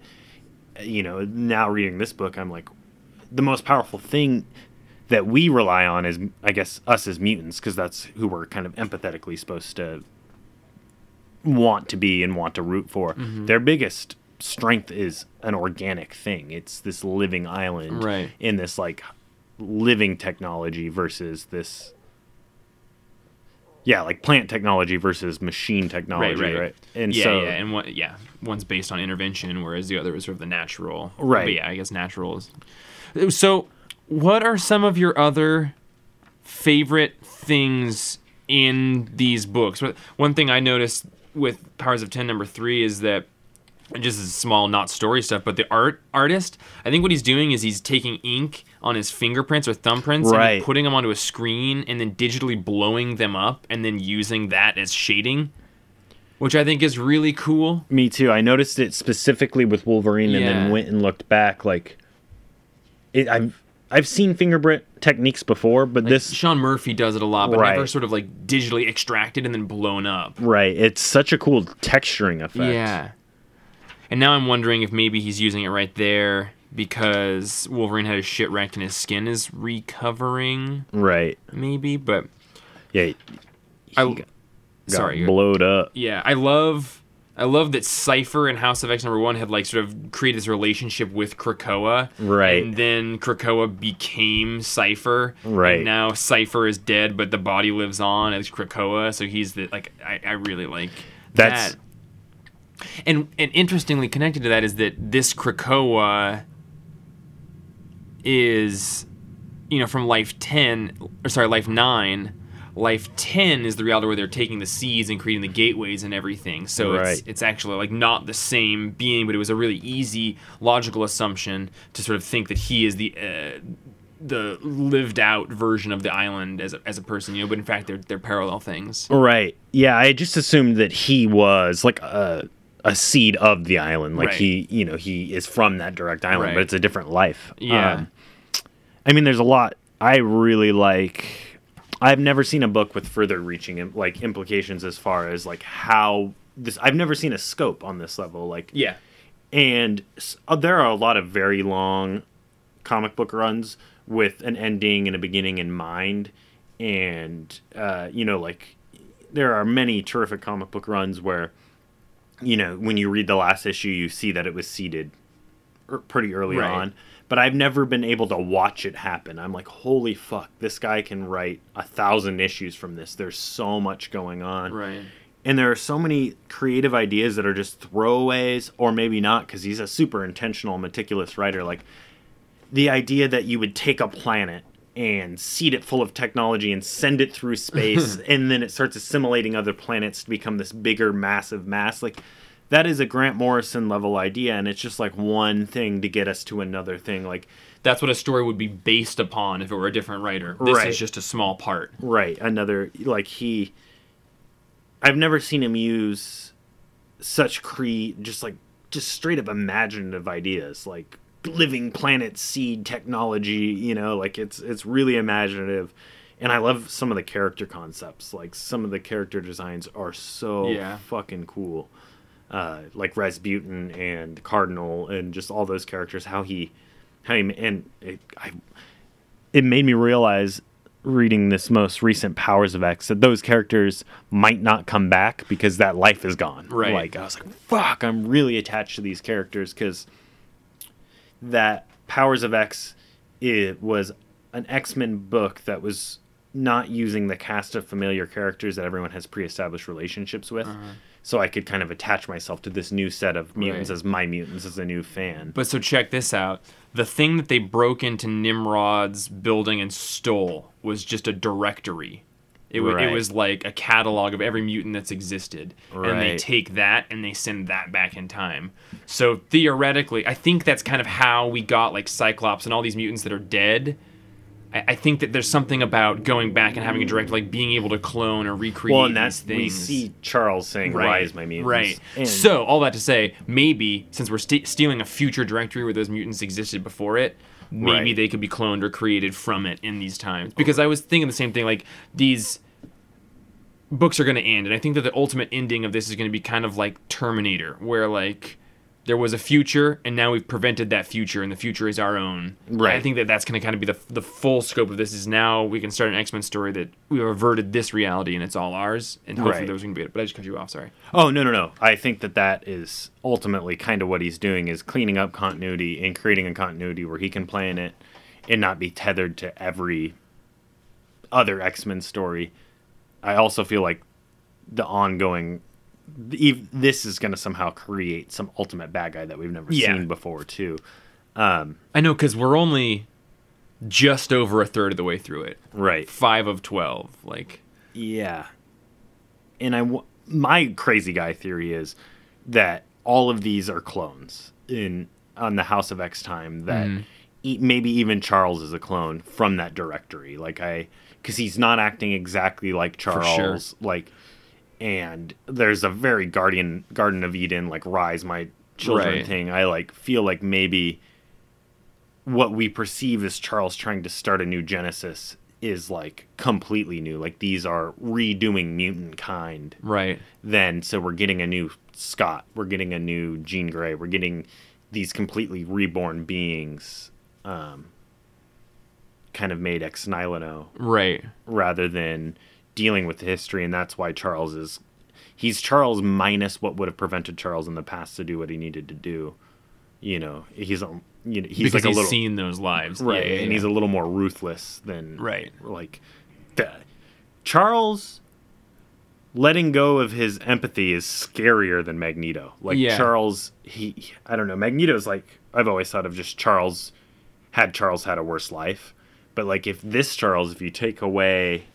you know, now reading this book, I'm like, the most powerful thing that we rely on is, I guess, us as mutants, because that's who we're kind of empathetically supposed to want to be and want to root for. Mm-hmm. Their biggest strength is an organic thing. It's this living island Right. in this like living technology versus this yeah, like plant technology versus machine technology, right? Right, right. And yeah, so yeah, and one, yeah, one's based on intervention, whereas the other is sort of the natural. Right. But yeah, I guess natural is. So, what are some of your other favorite things in these books? One thing I noticed with Powers of Ten number three is that just as small, not story stuff, but the art artist, I think what he's doing is he's taking ink on his fingerprints or thumbprints and putting them onto a screen and then digitally blowing them up and then using that as shading, which I think is really cool. me too. I noticed it specifically with Wolverine, and then went and looked back. Like, it, I've I've seen fingerprint techniques before, but this Sean Murphy does it a lot, but Right. never sort of like digitally extracted and then blown up. right, it's such a cool texturing effect. Yeah. And now I'm wondering if maybe he's using it right there because Wolverine had his shit wrecked and his skin is recovering, right. maybe. But Yeah, I, sorry, blowed up. yeah, I love, I love that Cypher and House of X number one had like sort of created this relationship with Krakoa, Right. And then Krakoa became Cypher, Right. And now Cypher is dead, but the body lives on as Krakoa, so he's the like I, I really like That's- that. And and interestingly connected to that is that this Krakoa is, you know, from Life Ten or sorry, Life Nine. Life Ten is the reality where they're taking the seeds and creating the gateways and everything. So it's it's actually like not the same being, but it was a really easy logical assumption to sort of think that he is the. Uh, the lived out version of the island as a, as a person, you know, but in fact they're they're parallel things. Right. Yeah, I just assumed that he was like a a seed of the island. Like Right. he, you know, he is from that direct island, Right. but it's a different life. Yeah. Um, I mean, there's a lot. I really like. I've never seen a book with further reaching like implications as far as like how this. I've never seen a scope on this level. Like Yeah. and uh, there are a lot of very long comic book runs with an ending and a beginning in mind and uh, you know like there are many terrific comic book runs where you know when you read the last issue you see that it was seeded er- pretty early Right. on but i've never been able to watch it happen. I'm like holy fuck this guy can write a thousand issues from this. There's so much going on. Right. and there are so many creative ideas that are just throwaways or maybe not because he's a super intentional meticulous writer. Like the idea that you would take a planet and seed it full of technology and send it through space and then it starts assimilating other planets to become this bigger massive mass. Like that is a grant morrison level idea and it's just like one thing to get us to another thing like That's what a story would be based upon if it were a different writer. This Right. is just a small part. Right. Another like he I've never seen him use such cre just like just straight up imaginative ideas like living planet seed technology, you know, like it's it's really imaginative. And I love some of the character concepts. Like some of the character designs are so Yeah. fucking cool. Uh, like Rasputin and Cardinal and just all those characters, how he, how he, and it, I, it made me realize reading this most recent Powers of X that those characters might not come back because that life is gone. Right. Like I was like, fuck, I'm really attached to these characters because that Powers of X it was an X-Men book that was not using the cast of familiar characters that everyone has pre-established relationships with. So I could kind of attach myself to this new set of mutants Right. as my mutants as a new fan. But so check this out. The thing that they broke into Nimrod's building and stole was just a directory. It, wa- it was like a catalog of every mutant that's existed. And they take that and they send that back in time. So theoretically, I think that's kind of how we got like Cyclops and all these mutants that are dead. I, I think that there's something about going back and having a director like being able to clone or recreate well, and that's these things. we see Charles saying right. "Rise, my mutants." Right. And- So all that to say, maybe since we're st- stealing a future directory where those mutants existed before it, maybe Right. they could be cloned or created from it in these times. Because I was thinking the same thing. Like these books are going to end, and I think that the ultimate ending of this is going to be kind of like Terminator, where like there was a future, and now we've prevented that future, and the future is our own. Right. I think that that's going to kind of be the the full scope of this. Is now we can start an X Men story that we've averted this reality, and it's all ours, and hopefully Right. gonna be it. But I just cut you off. Sorry. Oh no no no! I think that that is ultimately kind of what he's doing is cleaning up continuity and creating a continuity where he can play in it and not be tethered to every other X Men story. I also feel like the ongoing this is going to somehow create some ultimate bad guy that we've never Yeah. seen before too. Um, I know because we're only just over a third of the way through it. Right. Five of twelve. Like Yeah. And I w- my crazy guy theory is that all of these are clones in on the House of X time that mm-hmm. e- maybe even Charles is a clone from that directory. Like I cuz he's not acting exactly like sure. Charles like and there's a very guardian garden of Eden like rise my children Right. thing. I like feel like maybe what we perceive as Charles trying to start a new Genesis is like completely new. Like these are redoing mutant kind. right. Then so we're getting a new Scott. We're getting a new Jean Grey. We're getting these completely reborn beings, um, kind of made ex nihilo Right. rather than dealing with the history, and that's why Charles is. He's Charles minus what would have prevented Charles in the past to do what he needed to do. You know, he's a you know he's because like a he's little seen those lives. right Yeah, yeah, and yeah. he's a little more ruthless than Right. like the, charles letting go of his empathy is scarier than magneto like charles he i don't know magneto's like i've always thought of just charles had charles had a worse life but like if this charles if you take away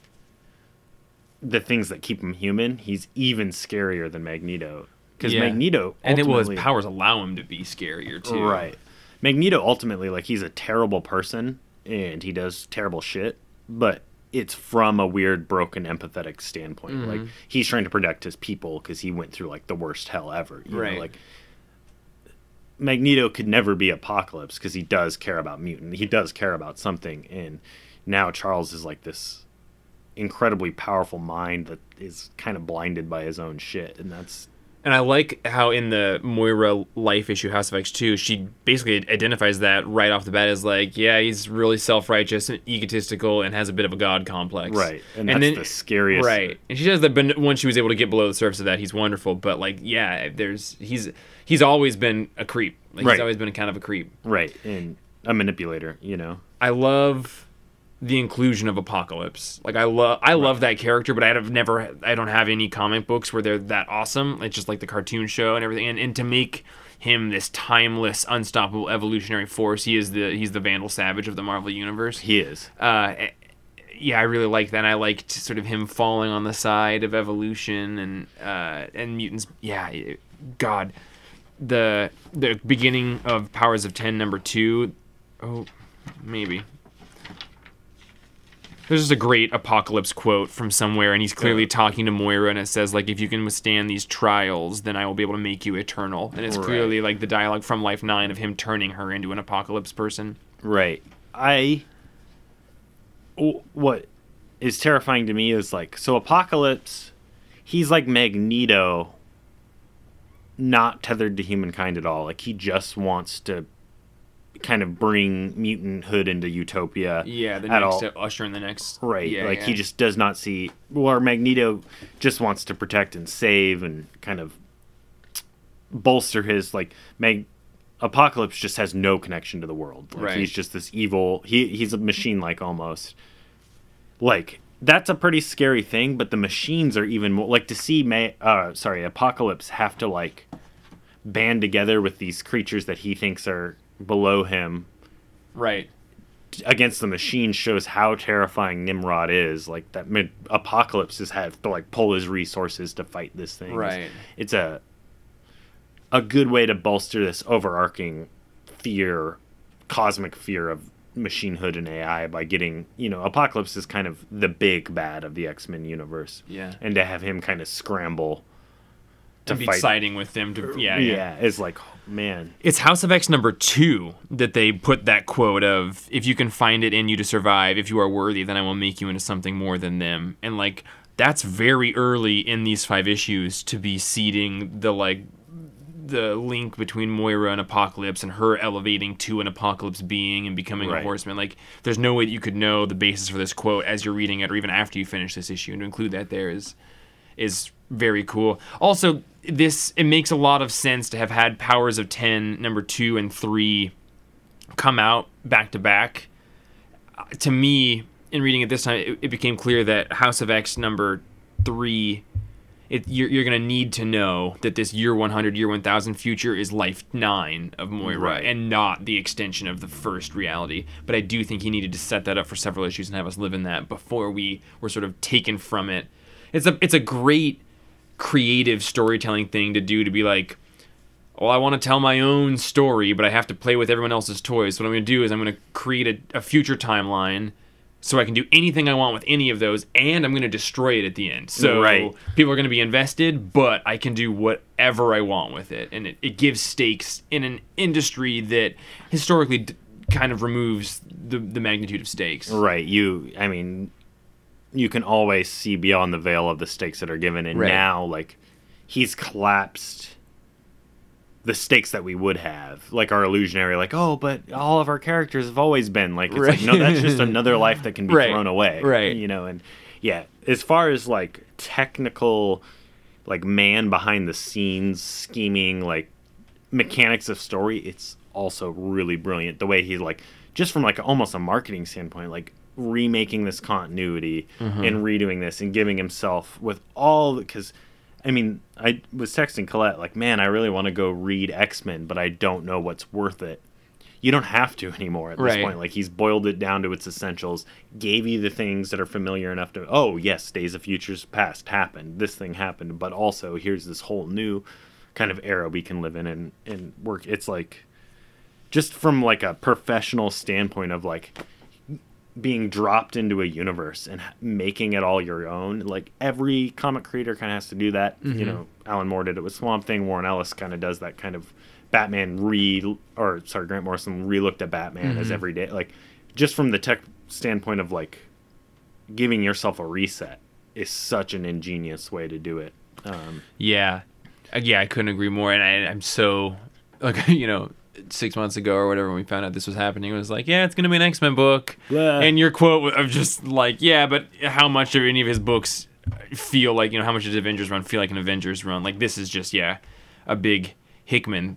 the things that keep him human he's even scarier than magneto because Yeah. magneto and it his powers allow him to be scarier too. Right. Magneto ultimately like he's a terrible person and he does terrible shit, but it's from a weird broken empathetic standpoint. Mm-hmm. Like he's trying to protect his people cuz he went through like the worst hell ever, you know, Right. like Magneto could never be Apocalypse cuz he does care about mutant. He does care about something and now Charles is like this incredibly powerful mind that is kind of blinded by his own shit, and that's And I like how in the Moira life issue House of X two, she basically identifies that right off the bat as like, yeah, he's really self righteous and egotistical and has a bit of a god complex. right, and, that's the scariest. Right, and she says that but once she was able to get below the surface of that, he's wonderful. But like, yeah, there's he's he's always been a creep. Like, Right. He's always been a kind of a creep. right, and a manipulator. You know, I love the inclusion of Apocalypse. Like I love I love that character, but I've never I don't have any comic books where they're that awesome. It's just like the cartoon show and everything. And, and to make him this timeless, unstoppable evolutionary force, he is the he's the Vandal Savage of the Marvel universe. he is. Uh, eh, yeah, I really like that. And I liked sort of him falling on the side of evolution and uh, and mutants. Yeah, God, the the beginning of Powers of Ten number two. Oh, maybe. There's just a great apocalypse quote from somewhere, and he's clearly talking to Moira, and it says like, "If you can withstand these trials, then I will be able to make you eternal." And it's Right. clearly like the dialogue from Life Nine of him turning her into an apocalypse person. Right. I. What is terrifying to me is like so Apocalypse. He's like Magneto. Not tethered to humankind at all. Like he just wants to, kind of bring mutanthood into utopia. Yeah, the next all. usher in the next. Right. Yeah, like yeah. he just does not see or Magneto just wants to protect and save and kind of bolster his like Mag Apocalypse just has no connection to the world. Like Right. he's just this evil he he's a machine like almost. Like that's a pretty scary thing, but the machines are even more like to see May uh sorry, Apocalypse have to like band together with these creatures that he thinks are below him right. against the machine shows how terrifying Nimrod is. Like that mid- apocalypse has had to like pull his resources to fight this thing. Right. It's a a good way to bolster this overarching fear, cosmic fear of machinehood and AI by getting you know Apocalypse is kind of the big bad of the X Men universe. Yeah. and to have him kind of scramble to To be fight. siding with them to yeah, yeah, yeah. it's like man, It's House of X number two that they put that quote of if you can find it in you to survive, if you are worthy, then I will make you into something more than them. And like that's very early in these five issues to be seeding the like the link between Moira and Apocalypse and her elevating to an Apocalypse being and becoming a horseman. Like there's no way that you could know the basis for this quote as you're reading it or even after you finish this issue. And to include that there is is very cool. Also, this it makes a lot of sense to have had Powers of 10 number 2 and 3 come out back to back. To me, in reading it this time, it, it became clear that House of X number 3 it, you're, you're going to need to know that this year 100 year 1000 future is life 9 of Moira Right. and not the extension of the first reality but I do think he needed to set that up for several issues and have us live in that before we were sort of taken from it it's a it's a great creative storytelling thing to do to be like well, I want to tell my own story, but I have to play with everyone else's toys. So what I'm going to do is I'm going to create a, a future timeline so I can do anything I want with any of those, and I'm going to destroy it at the end. So Right. people are going to be invested, but I can do whatever I want with it. And it, it gives stakes in an industry that historically d- kind of removes the, the magnitude of stakes. Right. You, I mean, you can always see beyond the veil of the stakes that are given, and Right. now, like, he's collapsed the stakes that we would have, like our illusionary, like, oh, but all of our characters have always been like, it's like, no, that's just another life that can be Right. thrown away, Right. You know, and yeah, as far as like technical, like man behind the scenes scheming, like mechanics of story, it's also really brilliant. The way he like just from like almost a marketing standpoint, like remaking this continuity mm-hmm. and redoing this and giving himself with all because I mean, I was texting Colette like, "Man, I really want to go read X-Men, but I don't know what's worth it." You don't have to anymore at this Right. point. Like he's boiled it down to its essentials, gave you the things that are familiar enough to, "Oh, yes, Days of Futures Past happened. This thing happened, but also here's this whole new kind of era we can live in and and work." It's like just from like a professional standpoint of like being dropped into a universe and making it all your own. Like every comic creator kind of has to do that. You know, Alan Moore did it with Swamp Thing. Warren Ellis kind of does that kind of Batman re or sorry Grant Morrison re-looked at Batman as every day. Like just from the tech standpoint of like giving yourself a reset is such an ingenious way to do it. Um, Yeah, Uh, yeah, I couldn't agree more. And I, I'm so like you know, six months ago or whatever when we found out this was happening, was like, yeah, it's gonna be an X Men book. Blah. And your quote of just like, yeah, but how much of any of his books feel like you know how much does Avengers run feel like an Avengers run? Like this is just yeah, a big Hickman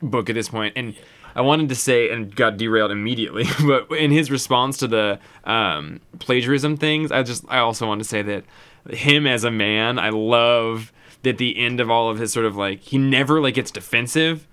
book at this point. And I wanted to say and got derailed immediately, but in his response to the um, plagiarism things, I just I also want to say that him as a man, I love that the end of all of his sort of like he never like gets defensive,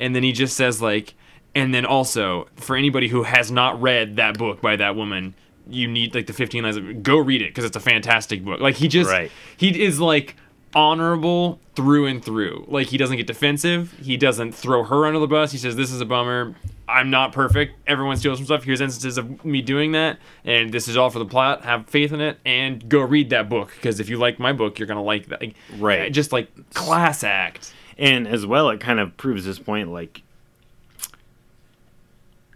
and then he just says like, and then also for anybody who has not read that book by that woman. You need like the 15 lines of go read it because it's a fantastic book. Like he just Right. he is like honorable through and through. Like he doesn't get defensive. He doesn't throw her under the bus. He says, "This is a bummer. I'm not perfect. Everyone steals from stuff. Here's instances of me doing that, and this is all for the plot. Have faith in it, and go read that book because if you like my book, you're gonna like that. Like, Right. Just like class act. And as well, it kind of proves this point like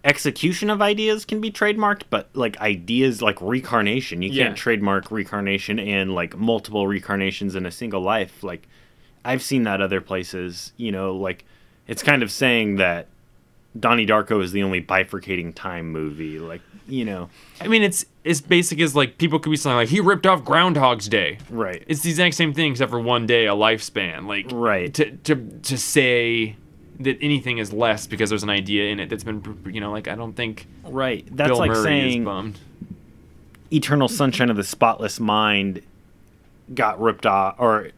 execution of ideas can be trademarked, but like ideas like recarnation, you Yeah. can't trademark recarnation and like multiple recarnations in a single life. Like I've seen that other places, you know, like it's kind of saying that Donnie Darko is the only bifurcating time movie. Like, you know, I mean, it's as basic as like people could be saying like he ripped off Groundhog's Day. right. It's the exact same thing except for one day, a lifespan. Like Right. to to to say that anything is less because there's an idea in it that's been you know like I don't think right. That's Bill like Murray saying. Eternal Sunshine of the Spotless Mind got ripped off, or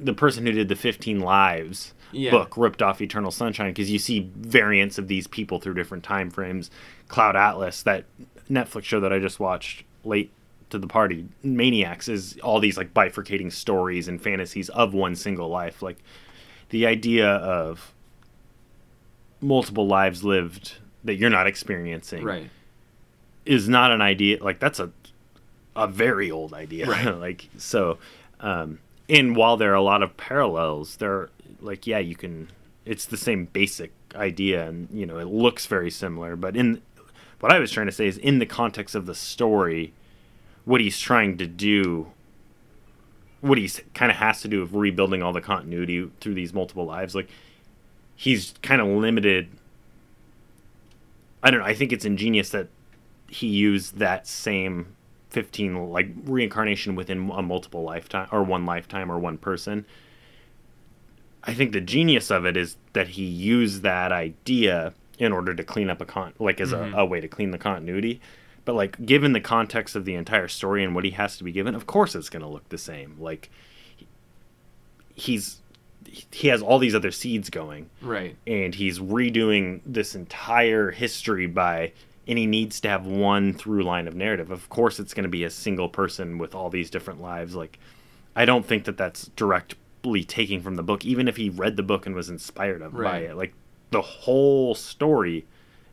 the person who did the 15 Lives Yeah. book ripped off Eternal Sunshine because you see variants of these people through different time frames. Cloud Atlas, that Netflix show that I just watched late to the party, Maniacs, is all these like bifurcating stories and fantasies of one single life. Like the idea of multiple lives lived that you're not experiencing Right. is not an idea like that's a a very old idea Right. like so um and while there are a lot of parallels there like yeah you can it's the same basic idea and you know it looks very similar but in what i was trying to say is in the context of the story what he's trying to do what he's kind of has to do of rebuilding all the continuity through these multiple lives like he's kind of limited. I don't know i think it's ingenious that he used that same 15 like reincarnation within a multiple lifetime or one lifetime or one person. I think the genius of it is that he used that idea in order to clean up a con like as a, mm-hmm. a way to clean the continuity. But like given the context of the entire story and what he has to be given of course it's going to look the same. Like he's he has all these other seeds going. Right. and he's redoing this entire history by and he needs to have one through line of narrative. Of course it's going to be a single person with all these different lives. Like i don't think that that's directly taking from the book even if he read the book and was inspired of by it. Like the whole story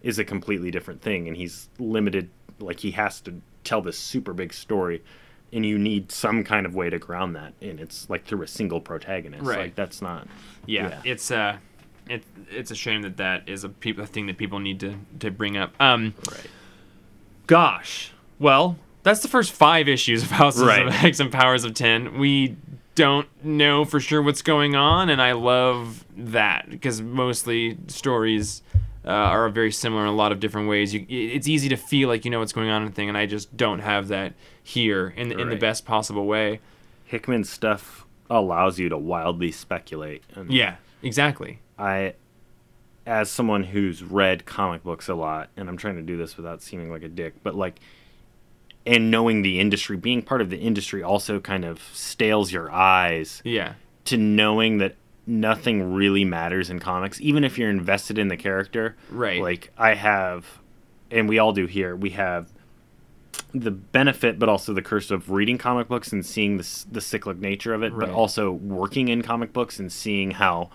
is a completely different thing and he's limited like he has to tell this super big story and you need some kind of way to ground that and it's like through a single protagonist Right. like that's not Yeah, Yeah. it's uh, it it's a shame that that is a peop a thing that people need to to bring up. Um, right gosh, well, that's the first five issues of Houses Right. of X and Powers of Ten. We don't know for sure what's going on, and I love that because mostly stories. Uh, are very similar in a lot of different ways. You, it's easy to feel like you know what's going on in a thing, and I just don't have that here in in the best possible way. Hickman's stuff allows you to wildly speculate. And Yeah, exactly. I, as someone who's read comic books a lot, and I'm trying to do this without seeming like a dick, but like, and knowing the industry, being part of the industry also kind of stales your eyes Yeah, to knowing that nothing really matters in comics, even if you're invested in the character. Right. Like, I have, and we all do here, we have the benefit but also the curse of reading comic books and seeing the, the cyclic nature of it but also working in comic books and seeing how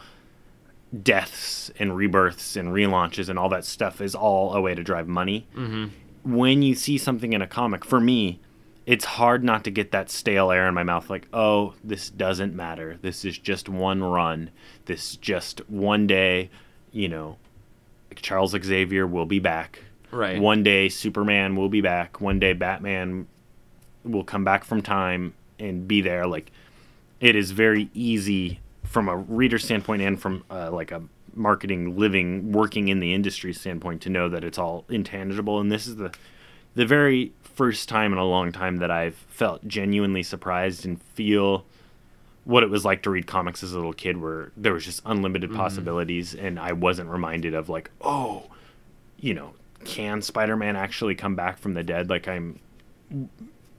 deaths and rebirths and relaunches and all that stuff is all a way to drive money mm-hmm. When you see something in a comic for me it's hard not to get that stale air in my mouth like oh this doesn't matter this is just one run this is just one day you know charles xavier will be back Right. one day Superman will be back. One day Batman will come back from time and be there. Like it is very easy from a reader standpoint and from uh, like a marketing, living, working in the industry standpoint to know that it's all intangible. And this is the the very first time in a long time that I've felt genuinely surprised and feel what it was like to read comics as a little kid where there was just unlimited mm-hmm. possibilities and I wasn't reminded of like, oh, you know, can Spider-Man actually come back from the dead? Like I'm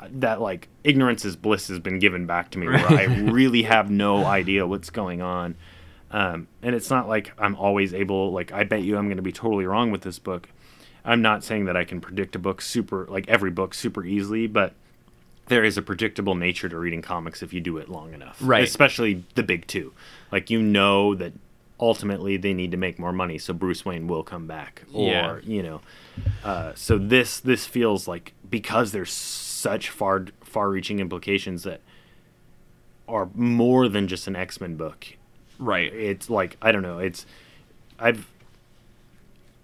that like ignorance is bliss has been given back to me where I really have no idea what's going on. Um, and it's not like I'm always able like I bet you I'm going to be totally wrong with this book. I'm not saying that I can predict a book super like every book super easily, but there is a predictable nature to reading comics if you do it long enough. Right. Especially the big two. Like you know that ultimately they need to make more money, so Bruce Wayne will come back. Or, Yeah. you know. Uh, so this this feels like because there's such far far reaching implications that are more than just an X-Men book Right. it's like I don't know. It's I've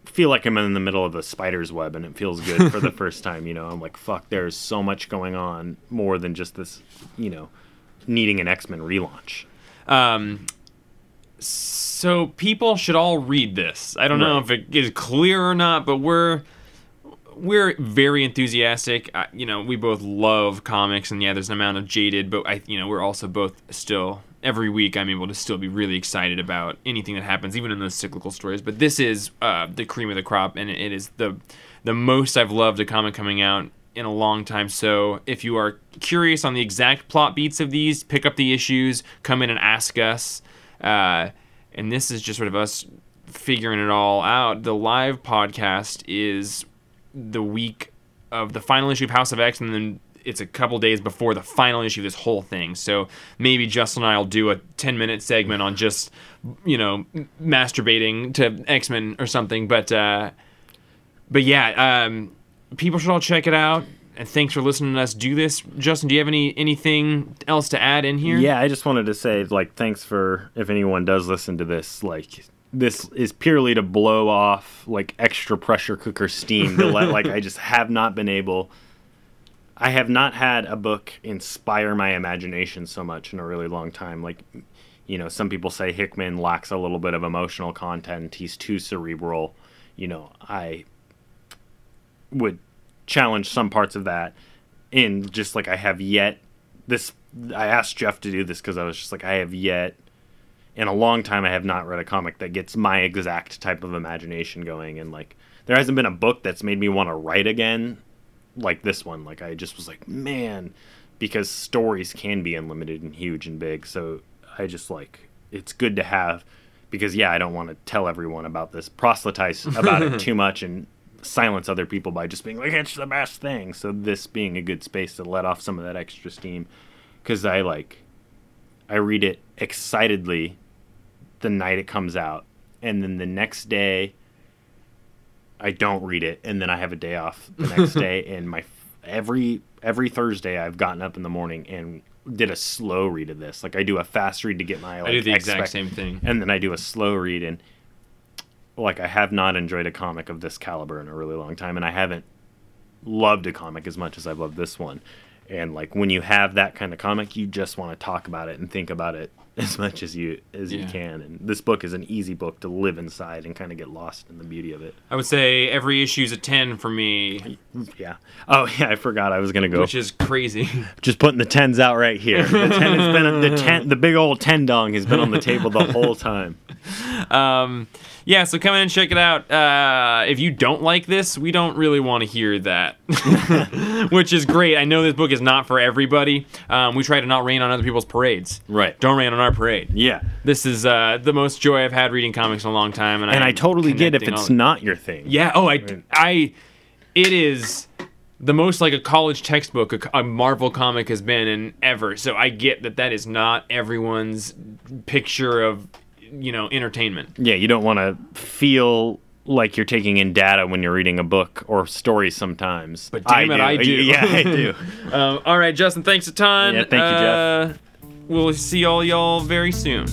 feel like I'm in the middle of a spider's web, and it feels good for the first time. You know, I'm like, fuck. There's so much going on more than just this. You know, needing an X Men relaunch. Um, so people should all read this. I don't know if it is clear or not, but we're we're very enthusiastic. I, you know, we both love comics, and yeah, there's an amount of jaded, but I, you know, we're also both still every week. I'm able to still be really excited about anything that happens, even in those cyclical stories. But this is uh, the cream of the crop, and it, is the the most I've loved a comic coming out in a long time. So if you are curious on the exact plot beats of these, pick up the issues, come in and ask us. Uh, and this is just sort of us figuring it all out. The live podcast is the week of the final issue of House of X, and then it's a couple days before the final issue of this whole thing. So maybe Justin and I will do a 10 minute segment on just, you know, masturbating to X Men or something. But, uh, but yeah, um, people should all check it out. And thanks for listening to us do this. Justin, do you have any anything else to add in here? Yeah, I just wanted to say like thanks for if anyone does listen to this like. This is purely to blow off like extra pressure cooker steam to let like I just have not been able I have not had a book inspire my imagination so much in a really long time. Like, you know, some people say Hickman lacks a little bit of emotional content. He's too cerebral. You know, I would challenge some parts of that. In just like I have yet this, I asked Jeff to do this because I was just like, I have yet in a long time I have not read a comic that gets my exact type of imagination going. And like, there hasn't been a book that's made me want to write again like this one. Like I just was like, man, because stories can be unlimited and huge and big. So I just like it's good to have because yeah, I don't want to tell everyone about this, proselytize about it too much and silence other people by just being like it's the best thing. So this being a good space to let off some of that extra steam cuz I like I read it excitedly the night it comes out and then the next day I don't read it, and then I have a day off the next day. And my every every Thursday, I've gotten up in the morning and did a slow read of this. Like I do a fast read to get my like, I do the exact same thing. and then I do a slow read. And like I have not enjoyed a comic of this caliber in a really long time, and I haven't loved a comic as much as I've loved this one. And like when you have that kind of comic, you just want to talk about it and think about it as much as you as you can. And this book is an easy book to live inside and kind of get lost in the beauty of it. I would say every issue is a 10 for me, Yeah. Oh yeah, I forgot I was gonna go. which is crazy. Just putting the tens out right here. The ten has been the ten. The big old ten dong has been on the table the whole time. um, yeah, so come in and check it out. Uh, if you don't like this, we don't really want to hear that, which is great. I know this book is not for everybody. Um, we try to not rain on other people's parades. Right. Don't rain on our parade. Yeah. This is uh, the most joy I've had reading comics in a long time, and, And I totally get if it's all- not your thing. Yeah. Oh, I, I, it is the most like a college textbook a, a Marvel comic has been in ever. So I get that that is not everyone's picture of, you know, entertainment. Yeah. You don't want to feel like you're taking in data when you're reading a book or story sometimes. But damn it, I do. Yeah, I do. Um, all right, Justin. Thanks a ton. Yeah, thank you, Jeff. Uh, we'll see all y'all very soon.